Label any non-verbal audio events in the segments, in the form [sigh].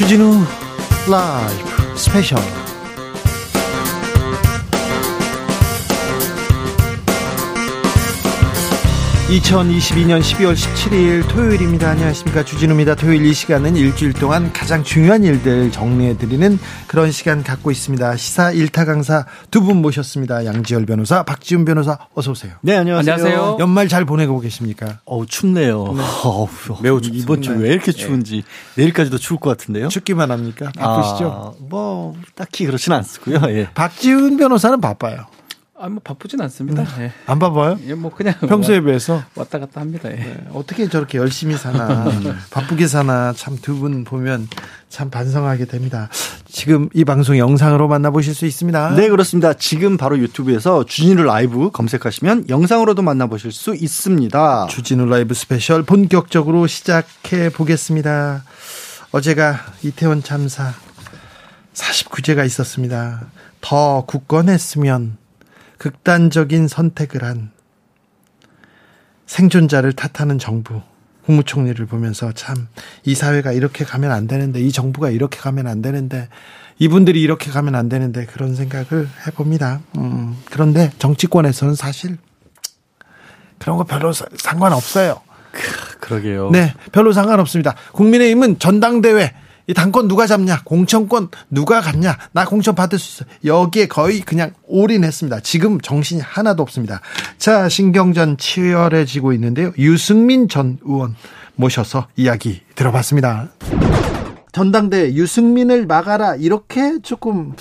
주진우 라이브 스페셜 2022년 12월 17일 토요일입니다. 안녕하십니까. 주진우입니다. 토요일 이 시간은 일주일 동안 가장 중요한 일들 정리해드리는 그런 시간 갖고 있습니다. 시사 일타 강사 두 분 모셨습니다. 양지열 변호사, 박지훈 변호사, 어서오세요. 네, 안녕하세요. 안녕하세요. 연말 잘 보내고 계십니까? 어우, 춥네요. 네. 어우, 매우 춥 이번 주 왜 이렇게 추운지 네. 내일까지도 추울 것 같은데요. 춥기만 합니까? 바쁘시죠? 아, 뭐, 딱히 그렇진 않고요. 예. 박지훈 변호사는 바빠요. 아, 뭐 바쁘진 않습니다. 네. 예. 안 바빠요? 예, 뭐 그냥 평소에 비해서 왔다 갔다 합니다. 예. 네. 어떻게 저렇게 열심히 사나, [laughs] 바쁘게 사나 참 두 분 보면 참 반성하게 됩니다. 지금 이 방송 영상으로 만나보실 수 있습니다. 네, 그렇습니다. 지금 바로 유튜브에서 주진우 라이브 검색하시면 영상으로도 만나보실 수 있습니다. 주진우 라이브 스페셜 본격적으로 시작해 보겠습니다. 어제가 이태원 참사 49재가 있었습니다. 더 굳건했으면 극단적인 선택을 한 생존자를 탓하는 정부 국무총리를 보면서 참 이 사회가 이렇게 가면 안 되는데 이 정부가 이렇게 가면 안 되는데 이분들이 이렇게 가면 안 되는데 그런 생각을 해봅니다. 음, 그런데 정치권에서는 사실 그런 거 별로 상관없어요. 그러게요. 네, 별로 상관없습니다. 국민의힘은 전당대회 이 당권 누가 잡냐? 공천권 누가 갖냐? 나 공천 받을 수 있어. 여기에 거의 그냥 올인했습니다. 지금 정신이 하나도 없습니다. 자, 신경전 치열해지고 있는데요. 유승민 전 의원 모셔서 이야기 들어봤습니다. 전당대 유승민을 막아라. 이렇게 조금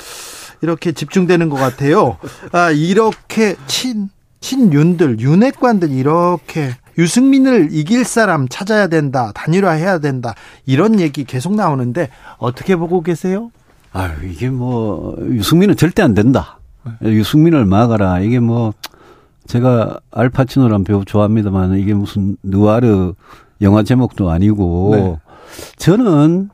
이렇게 집중되는 것 같아요. 아, 이렇게 친, 친윤들, 윤핵관들 이렇게 유승민을 이길 사람 찾아야 된다. 단일화해야 된다. 이런 얘기 계속 나오는데 어떻게 보고 계세요? 아 이게 뭐 유승민은 절대 안 된다. 유승민을 막아라. 이게 뭐 제가 알파치노란 배우 좋아합니다만 이게 무슨 느와르 영화 제목도 아니고 네. 저는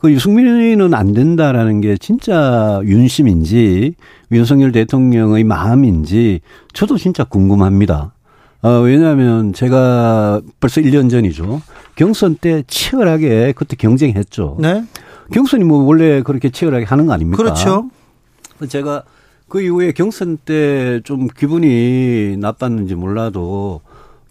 그 유승민은 안 된다라는 게 진짜 윤심인지 윤석열 대통령의 마음인지 저도 진짜 궁금합니다. 어, 왜냐하면 제가 벌써 1년 전이죠. 경선 때 치열하게 그때 경쟁했죠. 네. 경선이 뭐 원래 그렇게 치열하게 하는 거 아닙니까? 그렇죠. 제가 그 이후에 경선 때 좀 기분이 나빴는지 몰라도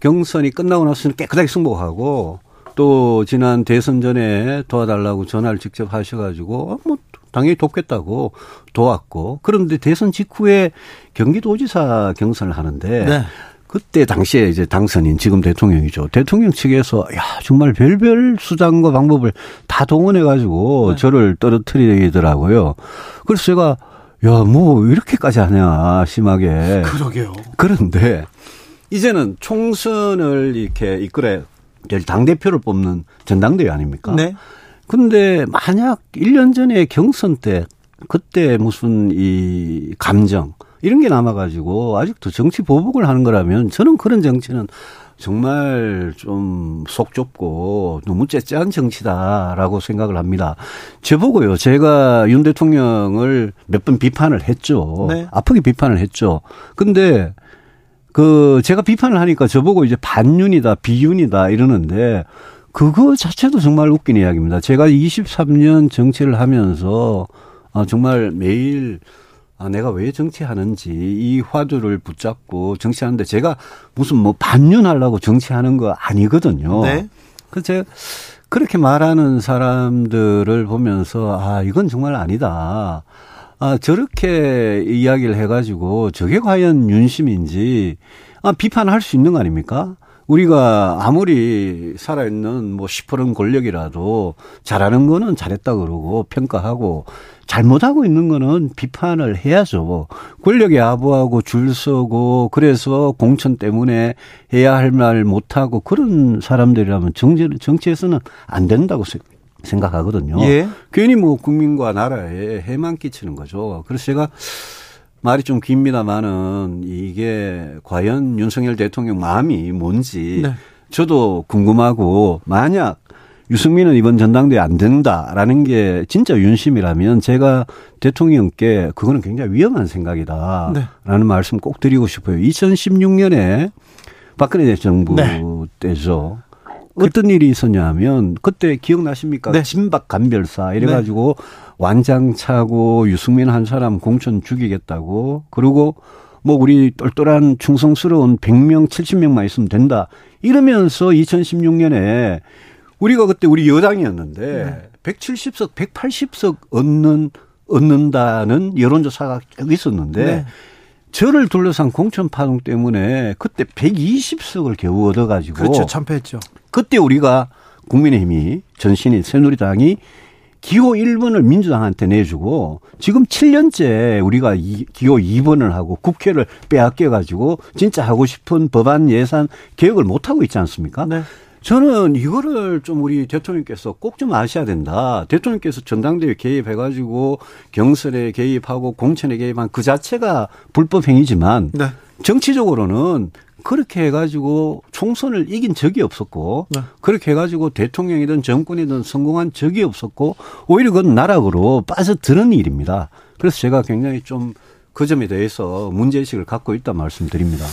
경선이 끝나고 나서는 깨끗하게 승복하고 또 지난 대선 전에 도와달라고 전화를 직접 하셔가지고 어, 뭐 당연히 돕겠다고 도왔고 그런데 대선 직후에 경기도지사 경선을 하는데 네. 그때 당시에 이제 당선인 지금 대통령이죠. 대통령 측에서 야 정말 별별 수단과 방법을 다 동원해 가지고 네. 저를 떨어뜨리더라고요. 그래서 제가 야 뭐 이렇게까지 하냐 심하게. 그러게요. 그런데 이제는 총선을 이렇게 이끌어 당 대표를 뽑는 전당대회 아닙니까? 네. 근데 만약 1년 전에 경선 때 그때 무슨 이 감정 이런 게 남아가지고 아직도 정치 보복을 하는 거라면 저는 그런 정치는 정말 좀 속 좁고 너무 째째한 정치다라고 생각을 합니다. 저보고요. 제가 윤 대통령을 몇 번 비판을 했죠. 네. 아프게 비판을 했죠. 근데 그 제가 비판을 하니까 저보고 이제 반윤이다, 비윤이다 이러는데 그거 자체도 정말 웃긴 이야기입니다. 제가 23년 정치를 하면서 아 정말 매일 아, 내가 왜 정치하는지 이 화두를 붙잡고 정치하는데 제가 무슨 뭐 반윤하려고 정치하는 거 아니거든요. 네. 그래서 제가 그렇게 말하는 사람들을 보면서 아, 이건 정말 아니다. 아, 저렇게 이야기를 해가지고 저게 과연 윤심인지 아, 비판할 수 있는 거 아닙니까? 우리가 아무리 살아있는 뭐 시퍼런 권력이라도 잘하는 거는 잘했다 그러고 평가하고 잘못하고 있는 거는 비판을 해야죠. 권력에 아부하고 줄 서고 그래서 공천 때문에 해야 할 말 못하고 그런 사람들이라면 정치, 정치에서는 안 된다고 생각하거든요. 예. 괜히 뭐 국민과 나라에 해만 끼치는 거죠. 그래서 제가 말이 좀 깁니다만은 이게 과연 윤석열 대통령 마음이 뭔지 네. 저도 궁금하고 만약 유승민은 이번 전당대회 안 된다라는 게 진짜 윤심이라면 제가 대통령께 그거는 굉장히 위험한 생각이다라는 네. 말씀 꼭 드리고 싶어요. 2016년에 박근혜 정부 네. 때죠. 어떤 일이 있었냐 하면 그때 기억나십니까? 네. 진박 간별사 이래가지고 완장 차고 유승민 한 사람 공천 죽이겠다고 그리고 뭐 우리 똘똘한 충성스러운 100명 70명만 있으면 된다 이러면서 2016년에 우리가 그때 우리 여당이었는데 170석 180석 얻는 얻는다는 여론조사가 있었는데 네. 저를 둘러싼 공천 파동 때문에 그때 120석을 겨우 얻어가지고 그렇죠. 참패했죠. 그때 우리가 국민의힘이 전신인 새누리당이 기호 1번을 민주당한테 내주고 지금 7년째 우리가 이, 기호 2번을 하고 국회를 빼앗겨 가지고 진짜 하고 싶은 법안 예산 개혁을 못 하고 있지 않습니까? 네. 저는 이거를 좀 우리 대통령께서 꼭 좀 아셔야 된다. 대통령께서 전당대회 개입해가지고 경선에 개입하고 공천에 개입한 그 자체가 불법 행위지만 네. 정치적으로는 그렇게 해가지고 총선을 이긴 적이 없었고 네. 그렇게 해가지고 대통령이든 정권이든 성공한 적이 없었고 오히려 그건 나락으로 빠져드는 일입니다. 그래서 제가 굉장히 좀 그 점에 대해서 문제의식을 갖고 있다 말씀드립니다.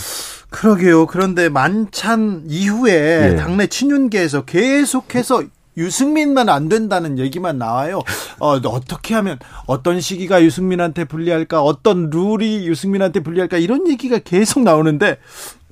그러게요. 그런데 만찬 이후에 예. 당내 친윤계에서 계속해서 유승민만 안 된다는 얘기만 나와요. 어, 어떻게 하면 어떤 시기가 유승민한테 불리할까? 어떤 룰이 유승민한테 불리할까? 이런 얘기가 계속 나오는데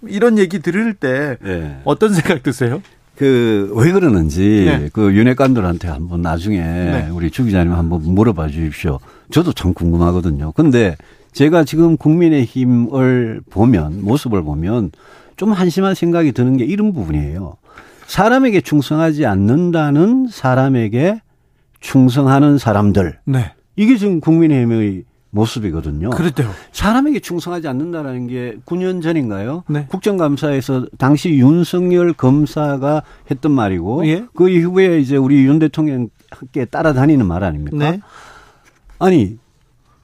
이런 얘기 들을 때 예. 어떤 생각 드세요? 그 왜 그러는지 네. 그 윤핵관들한테 한번 나중에 네. 우리 주 기자님 한번 물어봐 주십시오. 저도 참 궁금하거든요. 근데 제가 지금 국민의힘을 보면 모습을 보면 좀 한심한 생각이 드는 게 이런 부분이에요. 사람에게 충성하지 않는다는 사람에게 충성하는 사람들. 네. 이게 지금 국민의힘의 모습이거든요. 그렇대요. 사람에게 충성하지 않는다라는 게 9년 전인가요? 네. 국정감사에서 당시 윤석열 검사가 했던 말이고 예. 그 이후에 이제 우리 윤 대통령 함께 따라다니는 말 아닙니까? 네. 아니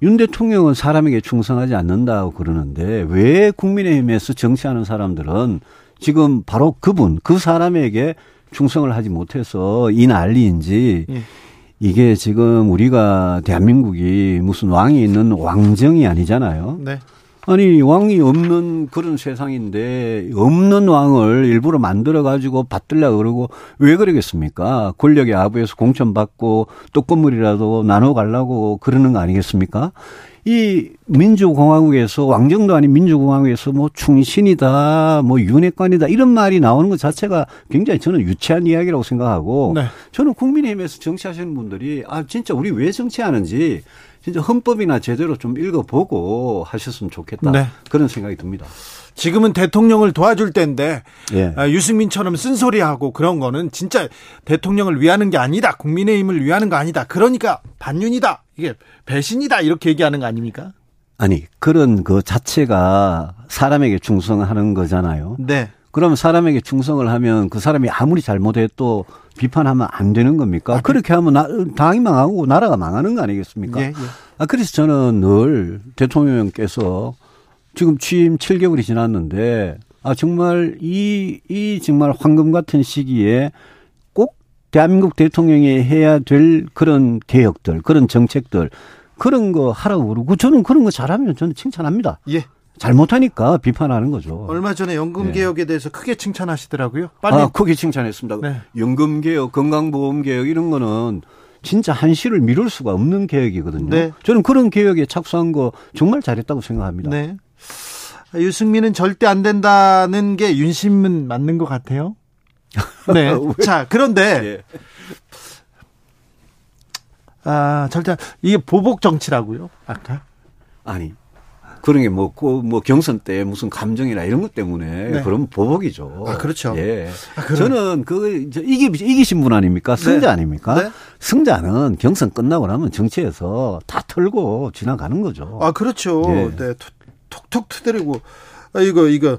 윤 대통령은 사람에게 충성하지 않는다고 그러는데 왜 국민의힘에서 정치하는 사람들은 지금 바로 그분 그 사람에게 충성을 하지 못해서 이 난리인지 예. 이게 지금 우리가 대한민국이 무슨 왕이 있는 왕정이 아니잖아요. 네. 아니 왕이 없는 그런 세상인데 없는 왕을 일부러 만들어 가지고 받들려 그러고 왜 그러겠습니까? 권력의 아부에서 공천 받고 떡건물이라도 나눠 가려고 그러는 거 아니겠습니까? 이 민주공화국에서 왕정도 아닌 민주공화국에서 뭐 충신이다, 뭐 윤회관이다 이런 말이 나오는 것 자체가 굉장히 저는 유치한 이야기라고 생각하고 네. 저는 국민의힘에서 정치하시는 분들이 아 진짜 우리 왜 정치하는지 진짜 헌법이나 제대로 좀 읽어보고 하셨으면 좋겠다 네. 그런 생각이 듭니다. 지금은 대통령을 도와줄 때인데 예. 아, 유승민처럼 쓴소리하고 그런 거는 진짜 대통령을 위하는 게 아니다. 국민의힘을 위하는 거 아니다. 그러니까 반윤이다. 이게 배신이다. 이렇게 얘기하는 거 아닙니까? 아니 그런 그 자체가 사람에게 충성하는 거잖아요. 네. 그럼 사람에게 충성을 하면 그 사람이 아무리 잘못해도 비판하면 안 되는 겁니까? 그렇게 하면 나, 당이 망하고 나라가 망하는 거 아니겠습니까? 예, 예. 아, 그래서 저는 늘 대통령께서 지금 취임 7개월이 지났는데 아, 정말 이, 이 정말 황금 같은 시기에 꼭 대한민국 대통령이 해야 될 그런 개혁들, 그런 정책들, 그런 거 하라고 그러고 저는 그런 거 잘하면 저는 칭찬합니다. 예. 잘못하니까 비판하는 거죠. 얼마 전에 연금 네. 개혁에 대해서 크게 칭찬하시더라고요. 빨리 아, 크게 칭찬했습니다. 네. 연금 개혁, 건강보험 개혁 이런 거는 진짜 한시를 미룰 수가 없는 개혁이거든요. 네. 저는 그런 개혁에 착수한 거 정말 잘했다고 생각합니다. 네. 유승민은 절대 안 된다는 게 윤심은 맞는 것 같아요. 네. [laughs] 자, 그런데 예. 아, 절대 이게 보복 정치라고요. 아까. 아니. 그런 게 뭐, 그 뭐, 경선 때 무슨 감정이나 이런 것 때문에 네. 그런 보복이죠. 아, 그렇죠. 예. 아, 그럼- 저는 그, 저 이기, 이기신 분 아닙니까? 승자 네. 아닙니까? 네. 승자는 경선 끝나고 나면 정치에서 다 털고 지나가는 거죠. 아, 그렇죠. 예. 네. 툭- 툭툭 두드리고 아, 이거 이거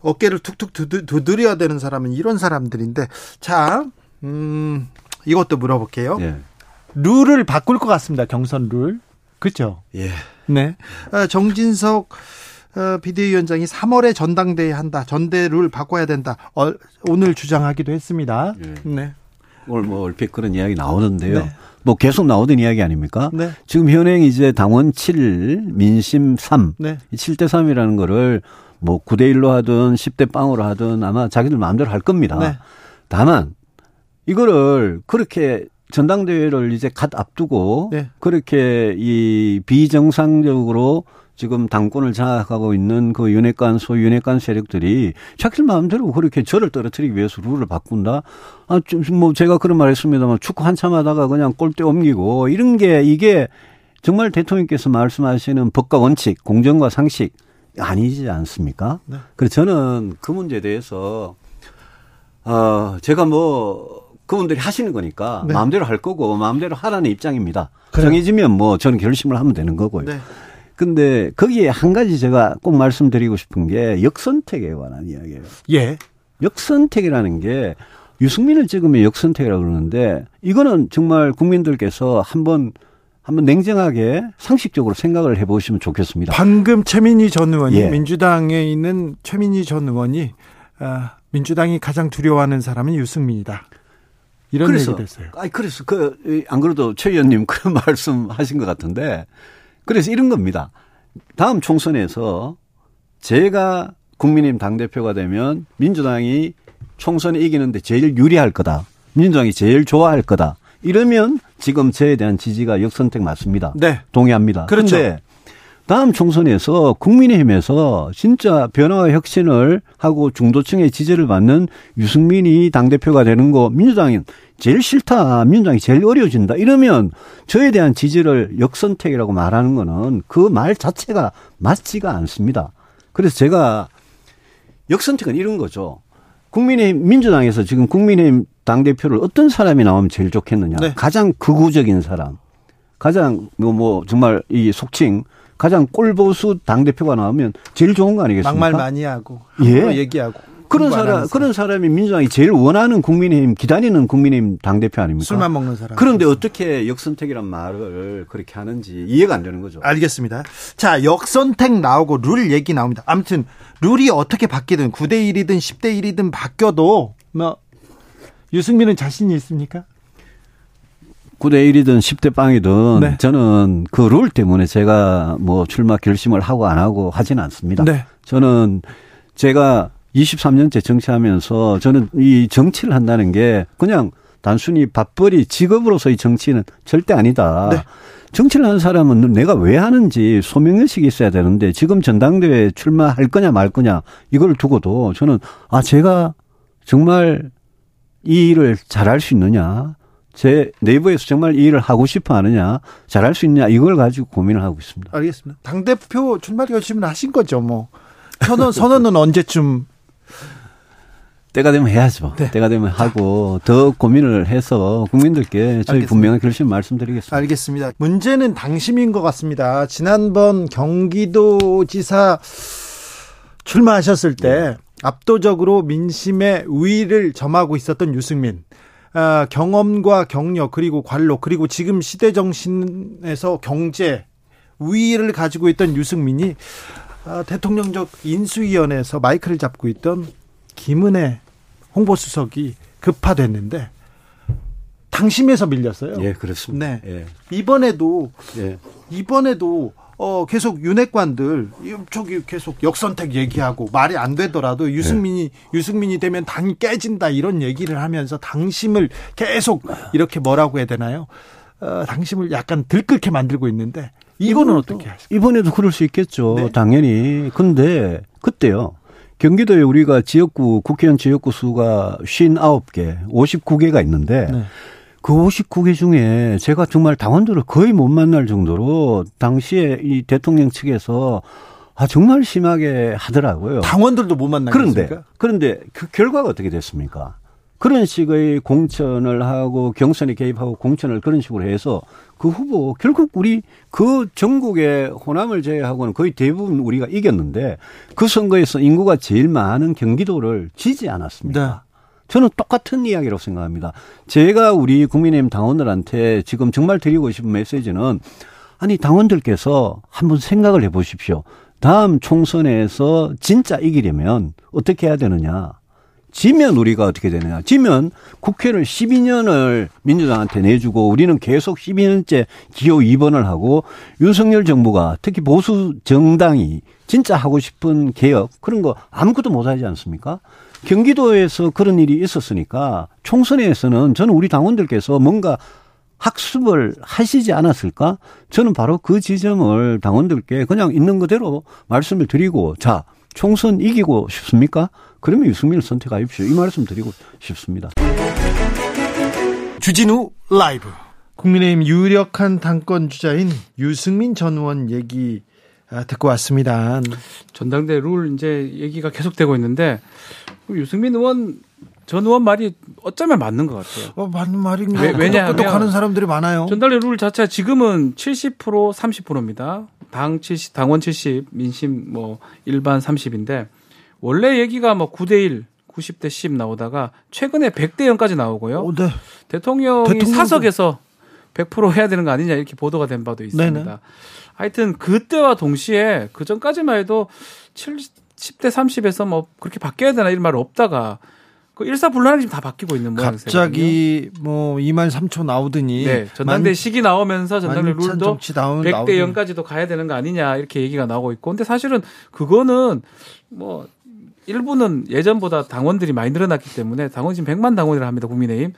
어깨를 툭툭 두드, 두드려야 되는 사람은 이런 사람들인데 자, 음, 이것도 물어볼게요. 예. 룰을 바꿀 것 같습니다. 경선 룰. 그렇죠? 예. 네. 아, 정진석 어, 비대위원장이 3월에 전당대회 한다. 전대 룰 바꿔야 된다. 어, 오늘 주장하기도 했습니다. 예. 네. 오늘 뭐 얼핏 그런 이야기 나오는데요. 네. 뭐 계속 나오던 이야기 아닙니까? 네. 지금 현행 이제 당원 7, 민심 3, 네. 이 7대 3이라는 거를 뭐 9대 1로 하든 10대 빵으로 하든 아마 자기들 마음대로 할 겁니다. 네. 다만 이거를 그렇게 전당대회를 이제 갓 앞두고 네. 그렇게 이 비정상적으로 지금 당권을 장악하고 있는 그 윤핵관 소 윤핵관 세력들이 자기들 마음대로 그렇게 저를 떨어뜨리기 위해서 룰을 바꾼다. 아, 좀뭐 제가 그런 말 했습니다만 축구 한참 하다가 그냥 골대 옮기고 이런 게 이게 정말 대통령께서 말씀하시는 법과 원칙, 공정과 상식 아니지 않습니까? 네. 그래서 저는 그 문제에 대해서 어 제가 뭐 그분들이 하시는 거니까 네. 마음대로 할 거고 마음대로 하라는 입장입니다. 그래 정해지면 뭐 저는 결심을 하면 되는 거고요. 네. 근데 거기에 한 가지 제가 꼭 말씀드리고 싶은 게 역선택에 관한 이야기예요. 예. 역선택이라는 게 유승민을 찍으면 역선택이라고 그러는데 이거는 정말 국민들께서 한번 한번 냉정하게 상식적으로 생각을 해보시면 좋겠습니다. 방금 최민희 전 의원이 예. 민주당에 있는 최민희 전 의원이 아, 민주당이 가장 두려워하는 사람은 유승민이다. 이런 그래서, 얘기 됐어요. 아니 그래서 그 안 그래도 최 의원님 그런 [laughs] 말씀하신 것 같은데 그래서 이런 겁니다. 다음 총선에서 제가 국민의힘 당대표가 되면 민주당이 총선에 이기는데 제일 유리할 거다. 민주당이 제일 좋아할 거다. 이러면 지금 저에 대한 지지가 역선택 맞습니다. 네. 동의합니다. 그렇죠. 다음 총선에서 국민의힘에서 진짜 변화와 혁신을 하고 중도층의 지지를 받는 유승민이 당대표가 되는 거 민주당은 제일 싫다. 민주당이 제일 어려워진다. 이러면 저에 대한 지지를 역선택이라고 말하는 거는 그 말 자체가 맞지가 않습니다. 그래서 제가 역선택은 이런 거죠. 국민의힘 민주당에서 지금 국민의힘 당대표를 어떤 사람이 나오면 제일 좋겠느냐. 네. 가장 극우적인 사람. 가장 뭐, 뭐 정말 이 속칭 가장 꼴보수 당 대표가 나오면 제일 좋은 거 아니겠습니까? 막말 많이 하고 예. 얘기하고 그런 사람, 그런 사람이 민주당이 제일 원하는 국민의힘, 기다리는 국민의힘 당 대표 아닙니까? 술만 먹는 사람. 그런데 어떻게 역선택이란 말을 그렇게 하는지 이해가 안 되는 거죠. 알겠습니다. 자, 역선택 나오고 룰 얘기 나옵니다. 아무튼 룰이 어떻게 바뀌든 9대 1이든 10대 1이든 바뀌어도 뭐 유승민은 자신이 있습니까? 9대 1이든 10대 빵이든 네. 저는 그 룰 때문에 제가 뭐 출마 결심을 하고 안 하고 하지는 않습니다. 네. 저는 제가 23년째 정치하면서 저는 이 정치를 한다는 게 그냥 단순히 밥벌이 직업으로서의 정치는 절대 아니다. 네. 정치를 하는 사람은 내가 왜 하는지 소명의식이 있어야 되는데 지금 전당대회에 출마할 거냐 말 거냐 이걸 두고도 저는 아 제가 정말 이 일을 잘할 수 있느냐 제 내부에서 정말 이 일을 하고 싶어 하느냐 잘할 수 있냐 이걸 가지고 고민을 하고 있습니다. 알겠습니다. 당대표 출마 결심을 하신 거죠 뭐 선언 선언은 언제쯤 때가 되면 해야죠. 네. 때가 되면 하고 더 고민을 해서 국민들께 저희 알겠습니다. 분명한 결심 말씀드리겠습니다. 알겠습니다. 문제는 당심인 것 같습니다. 지난번 경기도지사 출마하셨을 때 네. 압도적으로 민심의 우위를 점하고 있었던 유승민. 아, 경험과 경력 그리고 관록 그리고 지금 시대 정신에서 경제 우위를 가지고 있던 유승민이 아, 대통령적 인수위원회에서 마이크를 잡고 있던 김은혜 홍보수석이 급파됐는데 당심에서 밀렸어요. 예, 그렇습니다. 네. 예. 이번에도 예. 이번에도 어 계속 윤핵관들 저기 계속 역선택 얘기하고 말이 안 되더라도 유승민이 예. 유승민이 되면 당이 깨진다 이런 얘기를 하면서 당심을 계속 이렇게 뭐라고 해야 되나요? 어, 당심을 약간 들끓게 만들고 있는데 이거는 어떻게 하실까요? 이번에도 그럴 수 있겠죠. 네. 당연히. 근데 그때요. 경기도에 우리가 지역구 국회의원 지역구 수가 59개, 59개가 있는데 네. 그 59개 중에 제가 정말 당원들을 거의 못 만날 정도로 당시에 이 대통령 측에서 아 정말 심하게 하더라고요. 당원들도 못 만나겠습니까? 그런데 그런데 그 결과가 어떻게 됐습니까? 그런 식의 공천을 하고 경선에 개입하고 공천을 그런 식으로 해서 그 후보 결국 우리 그 전국의 호남을 제외하고는 거의 대부분 우리가 이겼는데 그 선거에서 인구가 제일 많은 경기도를 지지 않았습니다. 네. 저는 똑같은 이야기라고 생각합니다. 제가 우리 국민의힘 당원들한테 지금 정말 드리고 싶은 메시지는 아니 당원들께서 한번 생각을 해 보십시오. 다음 총선에서 진짜 이기려면 어떻게 해야 되느냐? 지면 우리가 어떻게 되느냐. 지면 국회를 12년을 민주당한테 내주고 우리는 계속 12년째 기호 2번을 하고 윤석열 정부가 특히 보수 정당이 진짜 하고 싶은 개혁 그런 거 아무것도 못 하지 않습니까? 경기도에서 그런 일이 있었으니까 총선에서는 저는 우리 당원들께서 뭔가 학습을 하시지 않았을까? 저는 바로 그 지점을 당원들께 그냥 있는 그대로 말씀을 드리고 자, 총선 이기고 싶습니까? 그러면 유승민을 선택하십시오. 이 말씀 드리고 싶습니다. 주진우 라이브 국민의힘 유력한 당권 주자인 유승민 전 의원 얘기 아, 듣고 왔습니다. 전당대 룰 이제 얘기가 계속되고 있는데 유승민 의원 전 의원 말이 어쩌면 맞는 것 같아요. 어, 맞는 말인 왜, 왜냐하면 하는 사람들이 많아요. 전달의 룰 자체가 지금은 70% 30%입니다. 당 70, 당원 70, 민심 뭐 일반 30인데 원래 얘기가 뭐 9대 1, 90대 10 나오다가 최근에 100대 0까지 나오고요. 오, 네. 대통령이 대통령도... 사석에서 100% 해야 되는 거 아니냐 이렇게 보도가 된 바도 있습니다. 네네. 하여튼 그때와 동시에 그 전까지만 해도 70 대 30에서 뭐 그렇게 바뀌어야 되나 이런 말 없다가 그 일사불란하게 지금 다 바뀌고 있는 모양새거든요. 갑자기 뭐 2만 3초 나오더니 네, 전당대 시기 나오면서 전당대 룰도 100대 0까지도 가야 되는 거 아니냐 이렇게 얘기가 나오고 있고 근데 사실은 그거는 뭐 일부는 예전보다 당원들이 많이 늘어났기 때문에 당원 지금 100만 당원이라 합니다. 국민의힘.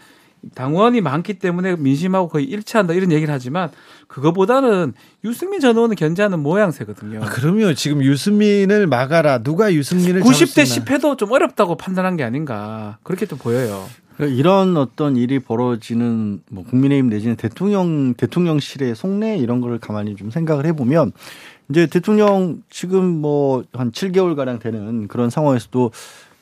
당원이 많기 때문에 민심하고 거의 일치한다 이런 얘기를 하지만 그거보다는 유승민 전 의원은 견제하는 모양새거든요. 아, 그럼요. 지금 유승민을 막아라. 누가 유승민을 90대 10 해도 좀 어렵다고 판단한 게 아닌가 그렇게 좀 보여요. 이런 어떤 일이 벌어지는 뭐 국민의힘 내지는 대통령 대통령실의 속내 이런 거를 가만히 좀 생각을 해보면 이제 대통령 지금 뭐 한 7개월 가량 되는 그런 상황에서도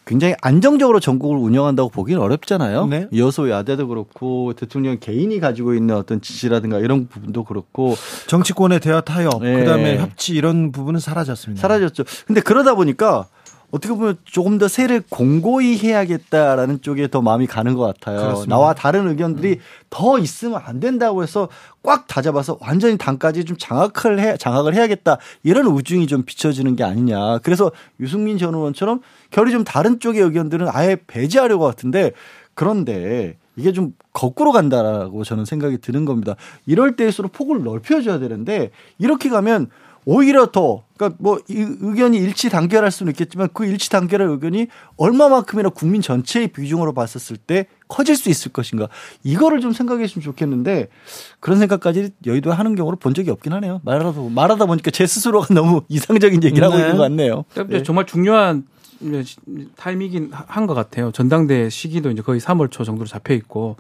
굉장히 안정적으로 전국을 운영한다고 보기는 어렵잖아요. 네. 여소 야대도 그렇고 대통령 개인이 가지고 있는 어떤 지지라든가 이런 부분도 그렇고 정치권의 대화 타협, 네. 그다음에 협치 이런 부분은 사라졌습니다. 사라졌죠. 근데 그러다 보니까 어떻게 보면 조금 더 세를 공고히 해야겠다라는 쪽에 더 마음이 가는 것 같아요. 그렇습니다. 나와 다른 의견들이 음. 더 있으면 안 된다고 해서 꽉 다잡아서 완전히 당까지 좀 장악을 해, 장악을 해야겠다 이런 우중이 좀 비춰지는 게 아니냐. 그래서 유승민 전 의원처럼 결이 좀 다른 쪽의 의견들은 아예 배제하려고 같은데 그런데 이게 좀 거꾸로 간다라고 저는 생각이 드는 겁니다. 이럴 때일수록 폭을 넓혀줘야 되는데 이렇게 가면 오히려 더 그러니까 뭐 의견이 일치 단결할 수는 있겠지만 그 일치 단결할 의견이 얼마만큼이나 국민 전체의 비중으로 봤었을 때 커질 수 있을 것인가 이거를 좀 생각했으면 좋겠는데 그런 생각까지 여의도 하는 경우를 본 적이 없긴 하네요. 말하다 말하다 보니까 제 스스로가 너무 [laughs] 이상적인 얘기를 네. 하고 있는 것 같네요. 네. 정말 중요한 타임이긴 한 것 같아요. 전당대 시기도 이제 거의 3월 초 정도로 잡혀 있고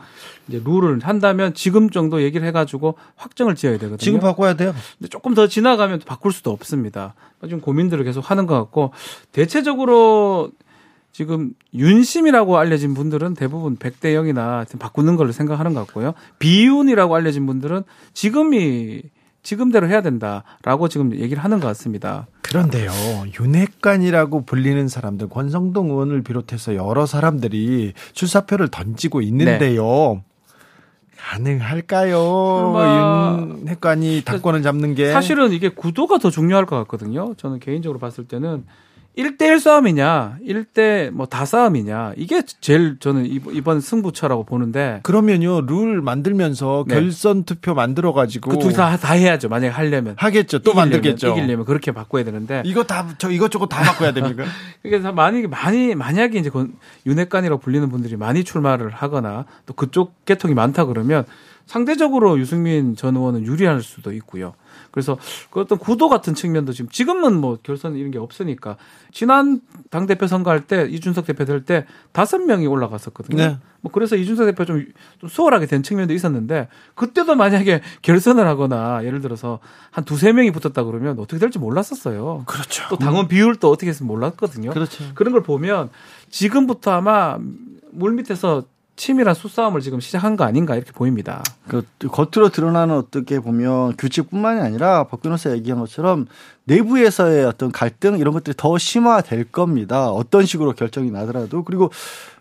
이제 룰을 한다면 지금 정도 얘기를 해가지고 확정을 지어야 되거든요. 지금 바꿔야 돼요. 근데 조금 더 지나가면 바꿀 수도 없습니다. 지금 고민들을 계속 하는 것 같고 대체적으로 지금 윤심이라고 알려진 분들은 대부분 100대 0이나 바꾸는 걸로 생각하는 것 같고요. 비윤이라고 알려진 분들은 지금이 지금대로 해야 된다라고 지금 얘기를 하는 것 같습니다. 그런데요, 윤핵관이라고 불리는 사람들, 권성동 의원을 비롯해서 여러 사람들이 출사표를 던지고 있는데요. 네. 가능할까요? 윤핵관이 당권을 잡는 게 사실은 이게 구도가 더 중요할 것 같거든요. 저는 개인적으로 봤을 때는 1대1 싸움이냐, 1대 뭐 다싸움이냐, 이게 제일 저는 이번 승부처라고 보는데. 그러면요, 룰 만들면서 네. 결선 투표 만들어가지고. 그 둘 다, 다 해야죠. 만약에 하려면. 하겠죠. 또 이기려면, 만들겠죠. 이기려면 그렇게 바꿔야 되는데. 이거 다, 저 이것저것 다 바꿔야 됩니까? [laughs] 그래서 만약에, 많이, 만약에 이제 윤핵관이라고 불리는 분들이 많이 출마를 하거나 또 그쪽 계통이 많다 그러면 상대적으로 유승민 전 의원은 유리할 수도 있고요. 그래서 그 어떤 구도 같은 측면도 지금 지금은 뭐 결선 이런 게 없으니까 지난 당 대표 선거할 때 이준석 대표 될 때 다섯 명이 올라갔었거든요. 네. 뭐 그래서 이준석 대표 좀, 좀 수월하게 된 측면도 있었는데 그때도 만약에 결선을 하거나 예를 들어서 한 두세 명이 붙었다 그러면 어떻게 될지 몰랐었어요. 그렇죠. 또 당원 비율도 어떻게 했으면 몰랐거든요. 그렇죠. 그런 걸 보면 지금부터 아마 물 밑에서 치밀한 수싸움을 지금 시작한 거 아닌가 이렇게 보입니다. 그 겉으로 드러나는 어떻게 보면 규칙뿐만이 아니라 박 변호사 얘기한 것처럼 내부에서의 어떤 갈등 이런 것들이 더 심화될 겁니다. 어떤 식으로 결정이 나더라도 그리고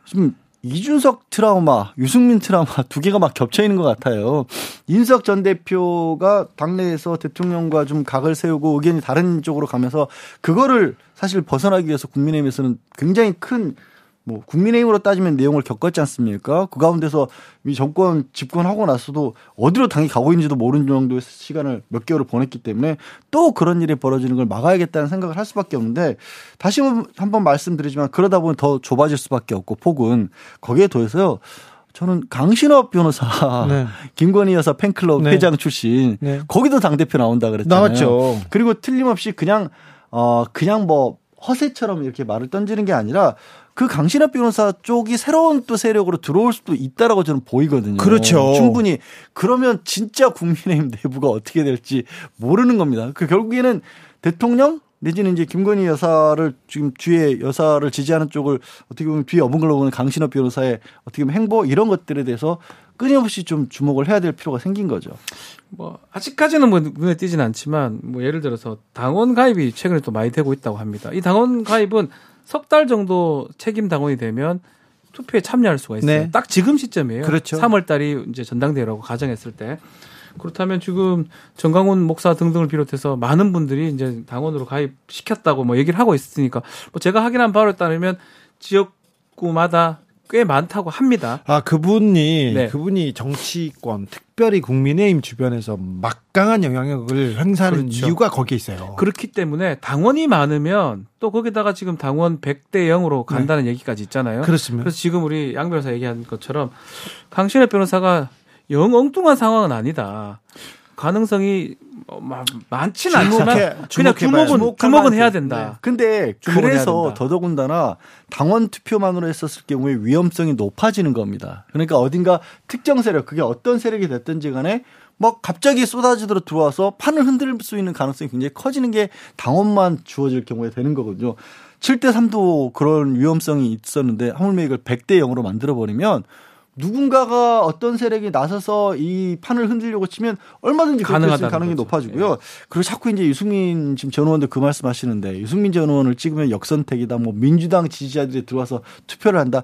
좀 이준석 트라우마, 유승민 트라우마 두 개가 막 겹쳐 있는 것 같아요. 인석 전 대표가 당내에서 대통령과 좀 각을 세우고 의견이 다른 쪽으로 가면서 그거를 사실 벗어나기 위해서 국민의힘에서는 굉장히 큰 뭐 국민의힘으로 따지면 내용을 겪었지 않습니까? 그 가운데서 이 정권 집권하고 나서도 어디로 당이 가고 있는지도 모르는 정도의 시간을 몇 개월을 보냈기 때문에 또 그런 일이 벌어지는 걸 막아야겠다는 생각을 할 수밖에 없는데 다시 한번 말씀드리지만 그러다 보면 더 좁아질 수밖에 없고 폭은 거기에 더해서요. 저는 강신업 변호사, 네. [laughs] 김건희 여사 팬클럽 네. 회장 출신 네. 거기도 당 대표 나온다 그랬잖아요. 나왔죠. 그리고 틀림없이 그냥 어 그냥 뭐 허세처럼 이렇게 말을 던지는 게 아니라 그 강신업 변호사 쪽이 새로운 또 세력으로 들어올 수도 있다라고 저는 보이거든요. 그렇죠. 충분히 그러면 진짜 국민의힘 내부가 어떻게 될지 모르는 겁니다. 그 결국에는 대통령 내지는 이제 김건희 여사를 지금 뒤에 여사를 지지하는 쪽을 어떻게 보면 뒤에 어벙글어보는 강신업 변호사의 어떻게 보면 행보 이런 것들에 대해서 끊임없이 좀 주목을 해야 될 필요가 생긴 거죠. 뭐 아직까지는 뭐 눈에 띄진 않지만 뭐 예를 들어서 당원 가입이 최근에 또 많이 되고 있다고 합니다. 이 당원 가입은 석 달 정도 책임 당원이 되면 투표에 참여할 수가 있어요. 네. 딱 지금 시점이에요. 그렇죠. 3월 달이 이제 전당대회라고 가정했을 때 그렇다면 지금 정강훈 목사 등등을 비롯해서 많은 분들이 이제 당원으로 가입시켰다고 뭐 얘기를 하고 있으니까 뭐 제가 확인한 바로 따르면 지역구마다 꽤 많다고 합니다. 아 그분이 네. 그분이 정치권 특별히 국민의힘 주변에서 막강한 영향력을 행사하는 그렇죠. 이유가 거기에 있어요. 그렇기 때문에 당원이 많으면 또 거기다가 지금 당원 100대 0으로 간다는 네. 얘기까지 있잖아요. 그렇습니다. 그래서 지금 우리 양 변호사 얘기한 것처럼 강신혜 변호사가 영 엉뚱한 상황은 아니다. 가능성이 어, 많지는 않지만 그냥 주목은 주목은 해야 된다. 네. 근데 그래서 더더군다나 당원 투표만으로 했었을 경우에 위험성이 높아지는 겁니다. 그러니까 어딘가 특정 세력 그게 어떤 세력이 됐든지 간에 막 갑자기 쏟아지도록 들어와서 판을 흔들 수 있는 가능성이 굉장히 커지는 게 당원만 주어질 경우에 되는 거거든요. 7대 3도 그런 위험성이 있었는데 하물며 이걸 100대 0으로 만들어 버리면 누군가가 어떤 세력이 나서서 이 판을 흔들려고 치면 얼마든지 가능할 가능성이 높아지고요. 네. 그리고 자꾸 이제 유승민 지금 전 의원도 그 말씀하시는데 유승민 전 의원을 찍으면 역선택이다. 뭐 민주당 지지자들이 들어와서 투표를 한다.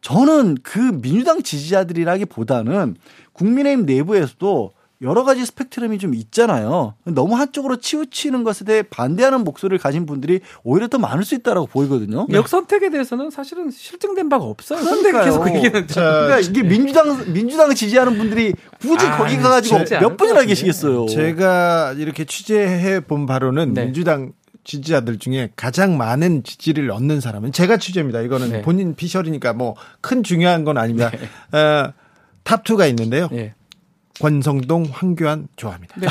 저는 그 민주당 지지자들이라기보다는 국민의힘 내부에서도 여러 가지 스펙트럼이 좀 있잖아요. 너무 한쪽으로 치우치는 것에 대해 반대하는 목소리를 가진 분들이 오히려 더 많을 수 있다라고 보이거든요. 네. 역선택에 대해서는 사실은 실증된 바가 없어요. 근데 계속 그 얘기는 그러니까 이게 민주당 민주당을 지지하는 분들이 굳이 아, 거기 가 가지고 몇 분이나 계시겠어요. 제가 이렇게 취재해 본 바로는 네. 민주당 지지자들 중에 가장 많은 지지를 얻는 사람은 제가 취재입니다. 이거는 네. 본인 피셜이니까 뭐 큰 중요한 건 아닙니다. 네. 어, 탑2가 있는데요. 네. 권성동 황교안 조합입니다. 네,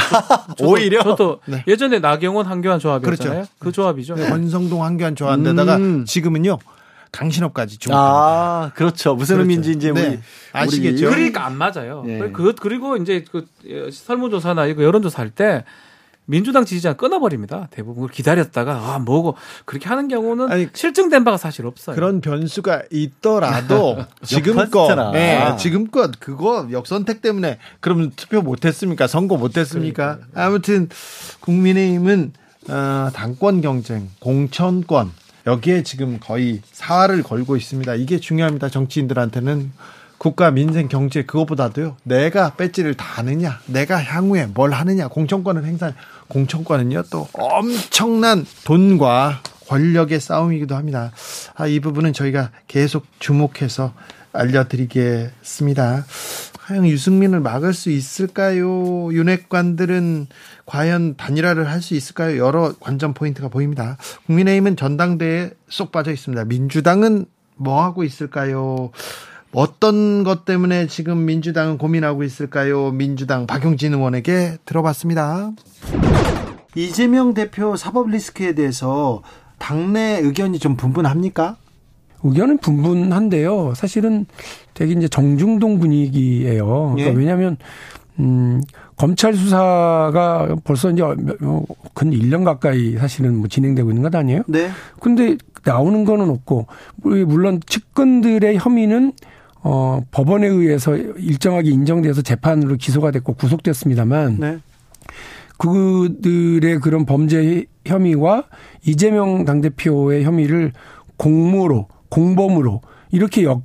저도, [laughs] 오히려 저도 네. 예전에 나경원 황교안 조합이었잖아요. 그렇죠. 그 조합이죠. 네, 권성동 황교안 조합인데다가 음. 지금은요. 강신업까지 중. 아, 그렇죠. 무슨 그렇죠. 의미인지 이제 네. 우리 아시겠죠. 그러니까 안 맞아요. 네. 그 그리고 이제 그 설문조사나 이거 여론조사 할 때 민주당 지지자 끊어버립니다. 대부분 기다렸다가 아 뭐고 그렇게 하는 경우는 아니, 실증된 바가 사실 없어요. 그런 변수가 있더라도 [laughs] 지금껏 네, 지금껏 그거 역선택 때문에 그럼 투표 못했습니까? 선거 못했습니까? 그러니까. 아무튼 국민의힘은 어, 당권 경쟁, 공천권 여기에 지금 거의 사활을 걸고 있습니다. 이게 중요합니다. 정치인들한테는 국가 민생 경제 그것보다도요. 내가 배지를 다 하느냐, 내가 향후에 뭘 하느냐, 공천권을 행사 공천권은요 또 엄청난 돈과 권력의 싸움이기도 합니다. 아, 이 부분은 저희가 계속 주목해서 알려드리겠습니다. 과연 유승민을 막을 수 있을까요? 윤핵관들은 과연 단일화를 할 수 있을까요? 여러 관전 포인트가 보입니다. 국민의힘은 전당대에 쏙 빠져 있습니다. 민주당은 뭐 하고 있을까요? 어떤 것 때문에 지금 민주당은 고민하고 있을까요? 민주당 박용진 의원에게 들어봤습니다. 이재명 대표 사법 리스크에 대해서 당내 의견이 좀 분분합니까? 의견은 분분한데요. 사실은 되게 이제 정중동 분위기예요. 그러니까 예. 왜냐하면 음, 검찰 수사가 벌써 이제 근 1년 가까이 사실은 뭐 진행되고 있는 것 아니에요? 네. 근데 나오는 거는 없고 물론 측근들의 혐의는 어, 법원에 의해서 일정하게 인정돼서 재판으로 기소가 됐고 구속됐습니다만 네. 그들의 그런 범죄 혐의와 이재명 당대표의 혐의를 공모로 공범으로 이렇게 엮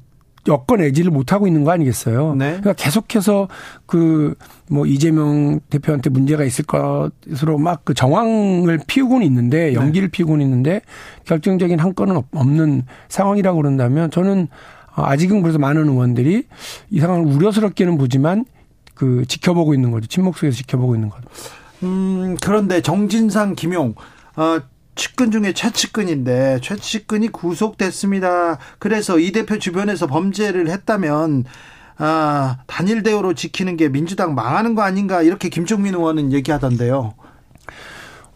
여건 애지를 못 하고 있는 거 아니겠어요? 네. 그러니까 계속해서 그 뭐 이재명 대표한테 문제가 있을 것으로 막 그 정황을 피우고는 있는데 네. 연기를 네. 피우고는 있는데 결정적인 한 건은 없는 상황이라고 그런다면 저는 아직은 그래서 많은 의원들이 이 상황을 우려스럽게는 보지만 그 지켜보고 있는 거죠. 침묵 속에서 지켜보고 있는 거죠. 음, 그런데 정진상, 김용, 어, 측근 중에 최측근인데 최측근이 구속됐습니다. 그래서 이 대표 주변에서 범죄를 했다면 아, 단일 대우로 지키는 게 민주당 망하는 거 아닌가 이렇게 김종민 의원은 얘기하던데요.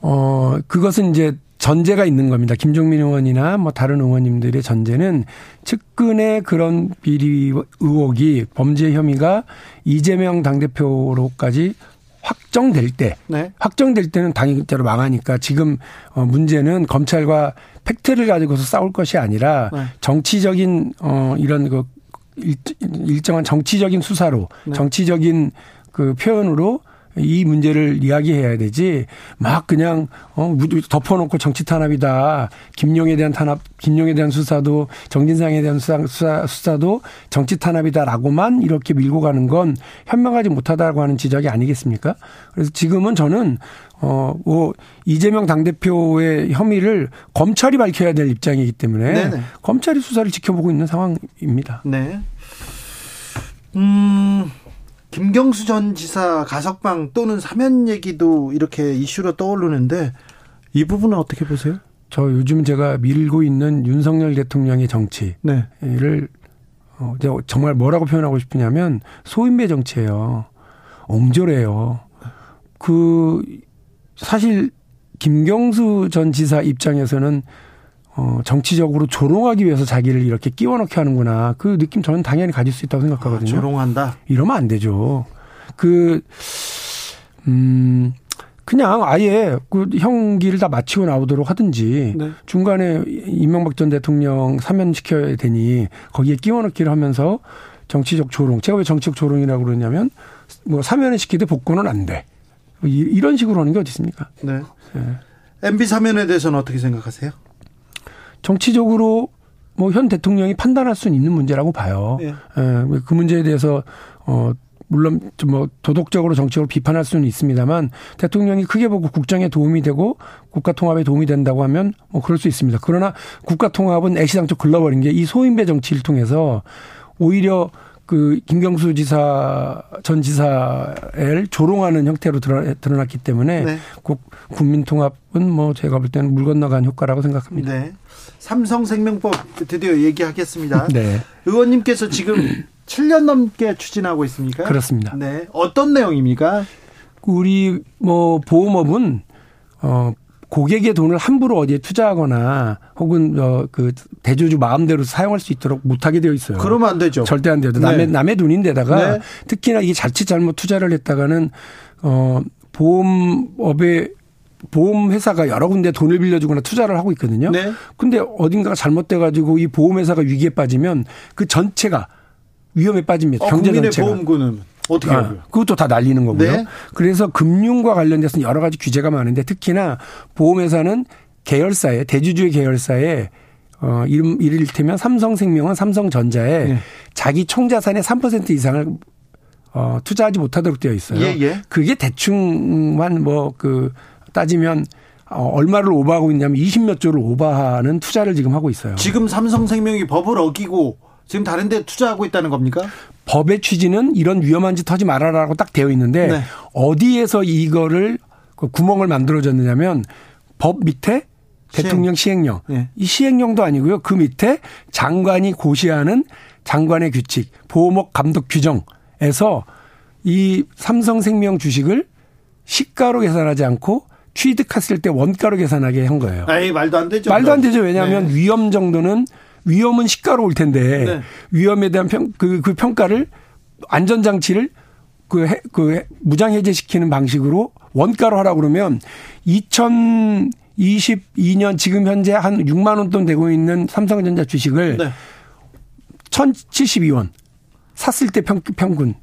어, 그것은 이제 전제가 있는 겁니다. 김종민 의원이나 뭐 다른 의원님들의 전제는 측근의 그런 비리 의혹이 범죄 혐의가 이재명 당대표로까지 확정될 때, 네. 확정될 때는 당연대로 망하니까 지금 어 문제는 검찰과 팩트를 가지고서 싸울 것이 아니라 네. 정치적인 어 이런 그 일정한 정치적인 수사로 네. 정치적인 그 표현으로 이 문제를 이야기해야 되지 막 그냥 어 덮어놓고 정치 탄압이다 김용에 대한 탄압 김용에 대한 수사도 정진상에 대한 수사, 수사 수사도 정치 탄압이다라고만 이렇게 밀고 가는 건 현명하지 못하다고 하는 지적이 아니겠습니까? 그래서 지금은 저는 어 뭐 이재명 당 대표의 혐의를 검찰이 밝혀야 될 입장이기 때문에 네네. 검찰이 수사를 지켜보고 있는 상황입니다. 네. 음. 김경수 전 지사 가석방 또는 사면 얘기도 이렇게 이슈로 떠오르는데 이 부분은 어떻게 보세요? 저 요즘 제가 밀고 있는 윤석열 대통령의 정치를 네. 어, 정말 뭐라고 표현하고 싶으냐면 소인배 정치예요. 옹졸해요. 그 사실 김경수 전 지사 입장에서는 어, 정치적으로 조롱하기 위해서 자기를 이렇게 끼워넣게 하는구나. 그 느낌 저는 당연히 가질 수 있다고 생각하거든요. 아, 조롱한다? 이러면 안 되죠. 그, 음, 그냥 아예 그 형기를 다 마치고 나오도록 하든지 네. 중간에 이명박 전 대통령 사면시켜야 되니 거기에 끼워넣기를 하면서 정치적 조롱. 제가 왜 정치적 조롱이라고 그러냐면 뭐 사면을 시키되 복권은 안 돼. 이런 식으로 하는 게 어디 있습니까? 네. 네. MB 사면에 대해서는 어떻게 생각하세요? 정치적으로 뭐 현 대통령이 판단할 수는 있는 문제라고 봐요. 예. 예, 그 문제에 대해서 어 물론 뭐 도덕적으로 정치적으로 비판할 수는 있습니다만 대통령이 크게 보고 국정에 도움이 되고 국가 통합에 도움이 된다고 하면 뭐 그럴 수 있습니다. 그러나 국가 통합은 애시당초 글러버린 게 이 소인배 정치를 통해서 오히려 그 김경수 지사 전 지사를 조롱하는 형태로 드러났기 때문에 네. 국, 국민 통합은 뭐 제가 볼 때는 물 건너간 효과라고 생각합니다. 네. 삼성생명법 드디어 얘기하겠습니다. 네. 의원님께서 지금 [clears throat] 7년 넘게 추진하고 있습니까? 그렇습니다. 네. 어떤 내용입니까? 우리 뭐 보험업은 어 고객의 돈을 함부로 어디에 투자하거나 혹은 어그 대주주 마음대로 사용할 수 있도록 못하게 되어 있어요. 그러면 안 되죠. 절대 안 돼요. 남의 네. 남의 돈인데다가 네. 특히나 이게 자칫 잘못 투자를 했다가는 어 보험업에 보험 회사가 여러 군데 돈을 빌려주거나 투자를 하고 있거든요. 네. 근데 어딘가가 잘못돼 가지고 이 보험 회사가 위기에 빠지면 그 전체가 위험에 빠집니다. 어, 경제 전체가. 보험금은 어떻게 아, 하고요? 그것도 다 날리는 거고요. 네. 그래서 금융과 관련돼서는 여러 가지 규제가 많은데 특히나 보험회사는 계열사에 대주주의 계열사에 어 이름 이를테면 삼성생명은 삼성전자에 네. 자기 총자산의 3% 이상을 어 투자하지 못하도록 되어 있어요. 예, 예. 그게 대충만 뭐그 따지면 어, 얼마를 오버하고 있냐면 20몇 조를 오버하는 투자를 지금 하고 있어요. 지금 삼성생명이 법을 어기고 지금 다른 데 투자하고 있다는 겁니까? 법의 취지는 이런 위험한 짓 하지 말아라라고 딱 되어 있는데 네. 어디에서 이거를 그 구멍을 만들어졌느냐면 법 밑에 대통령 시행. 령 네. 이 시행령도 아니고요. 그 밑에 장관이 고시하는 장관의 규칙, 보호목 감독 규정에서 이 삼성생명 주식을 시가로 계산하지 않고 취득했을 때 원가로 계산하게 한 거예요. 에이, 말도 안 되죠. 말도 안 되죠. 왜냐하면 네. 위험 정도는 위험은 시가로 올 텐데 네. 위험에 대한 평, 그, 그 평가를 안전장치를 그, 해, 그 무장 해제시키는 방식으로 원가로 하라고 그러면 2022년 지금 현재 한 6만 원돈 되고 있는 삼성전자 주식을 네. 1,072원 샀을 때 평, 평균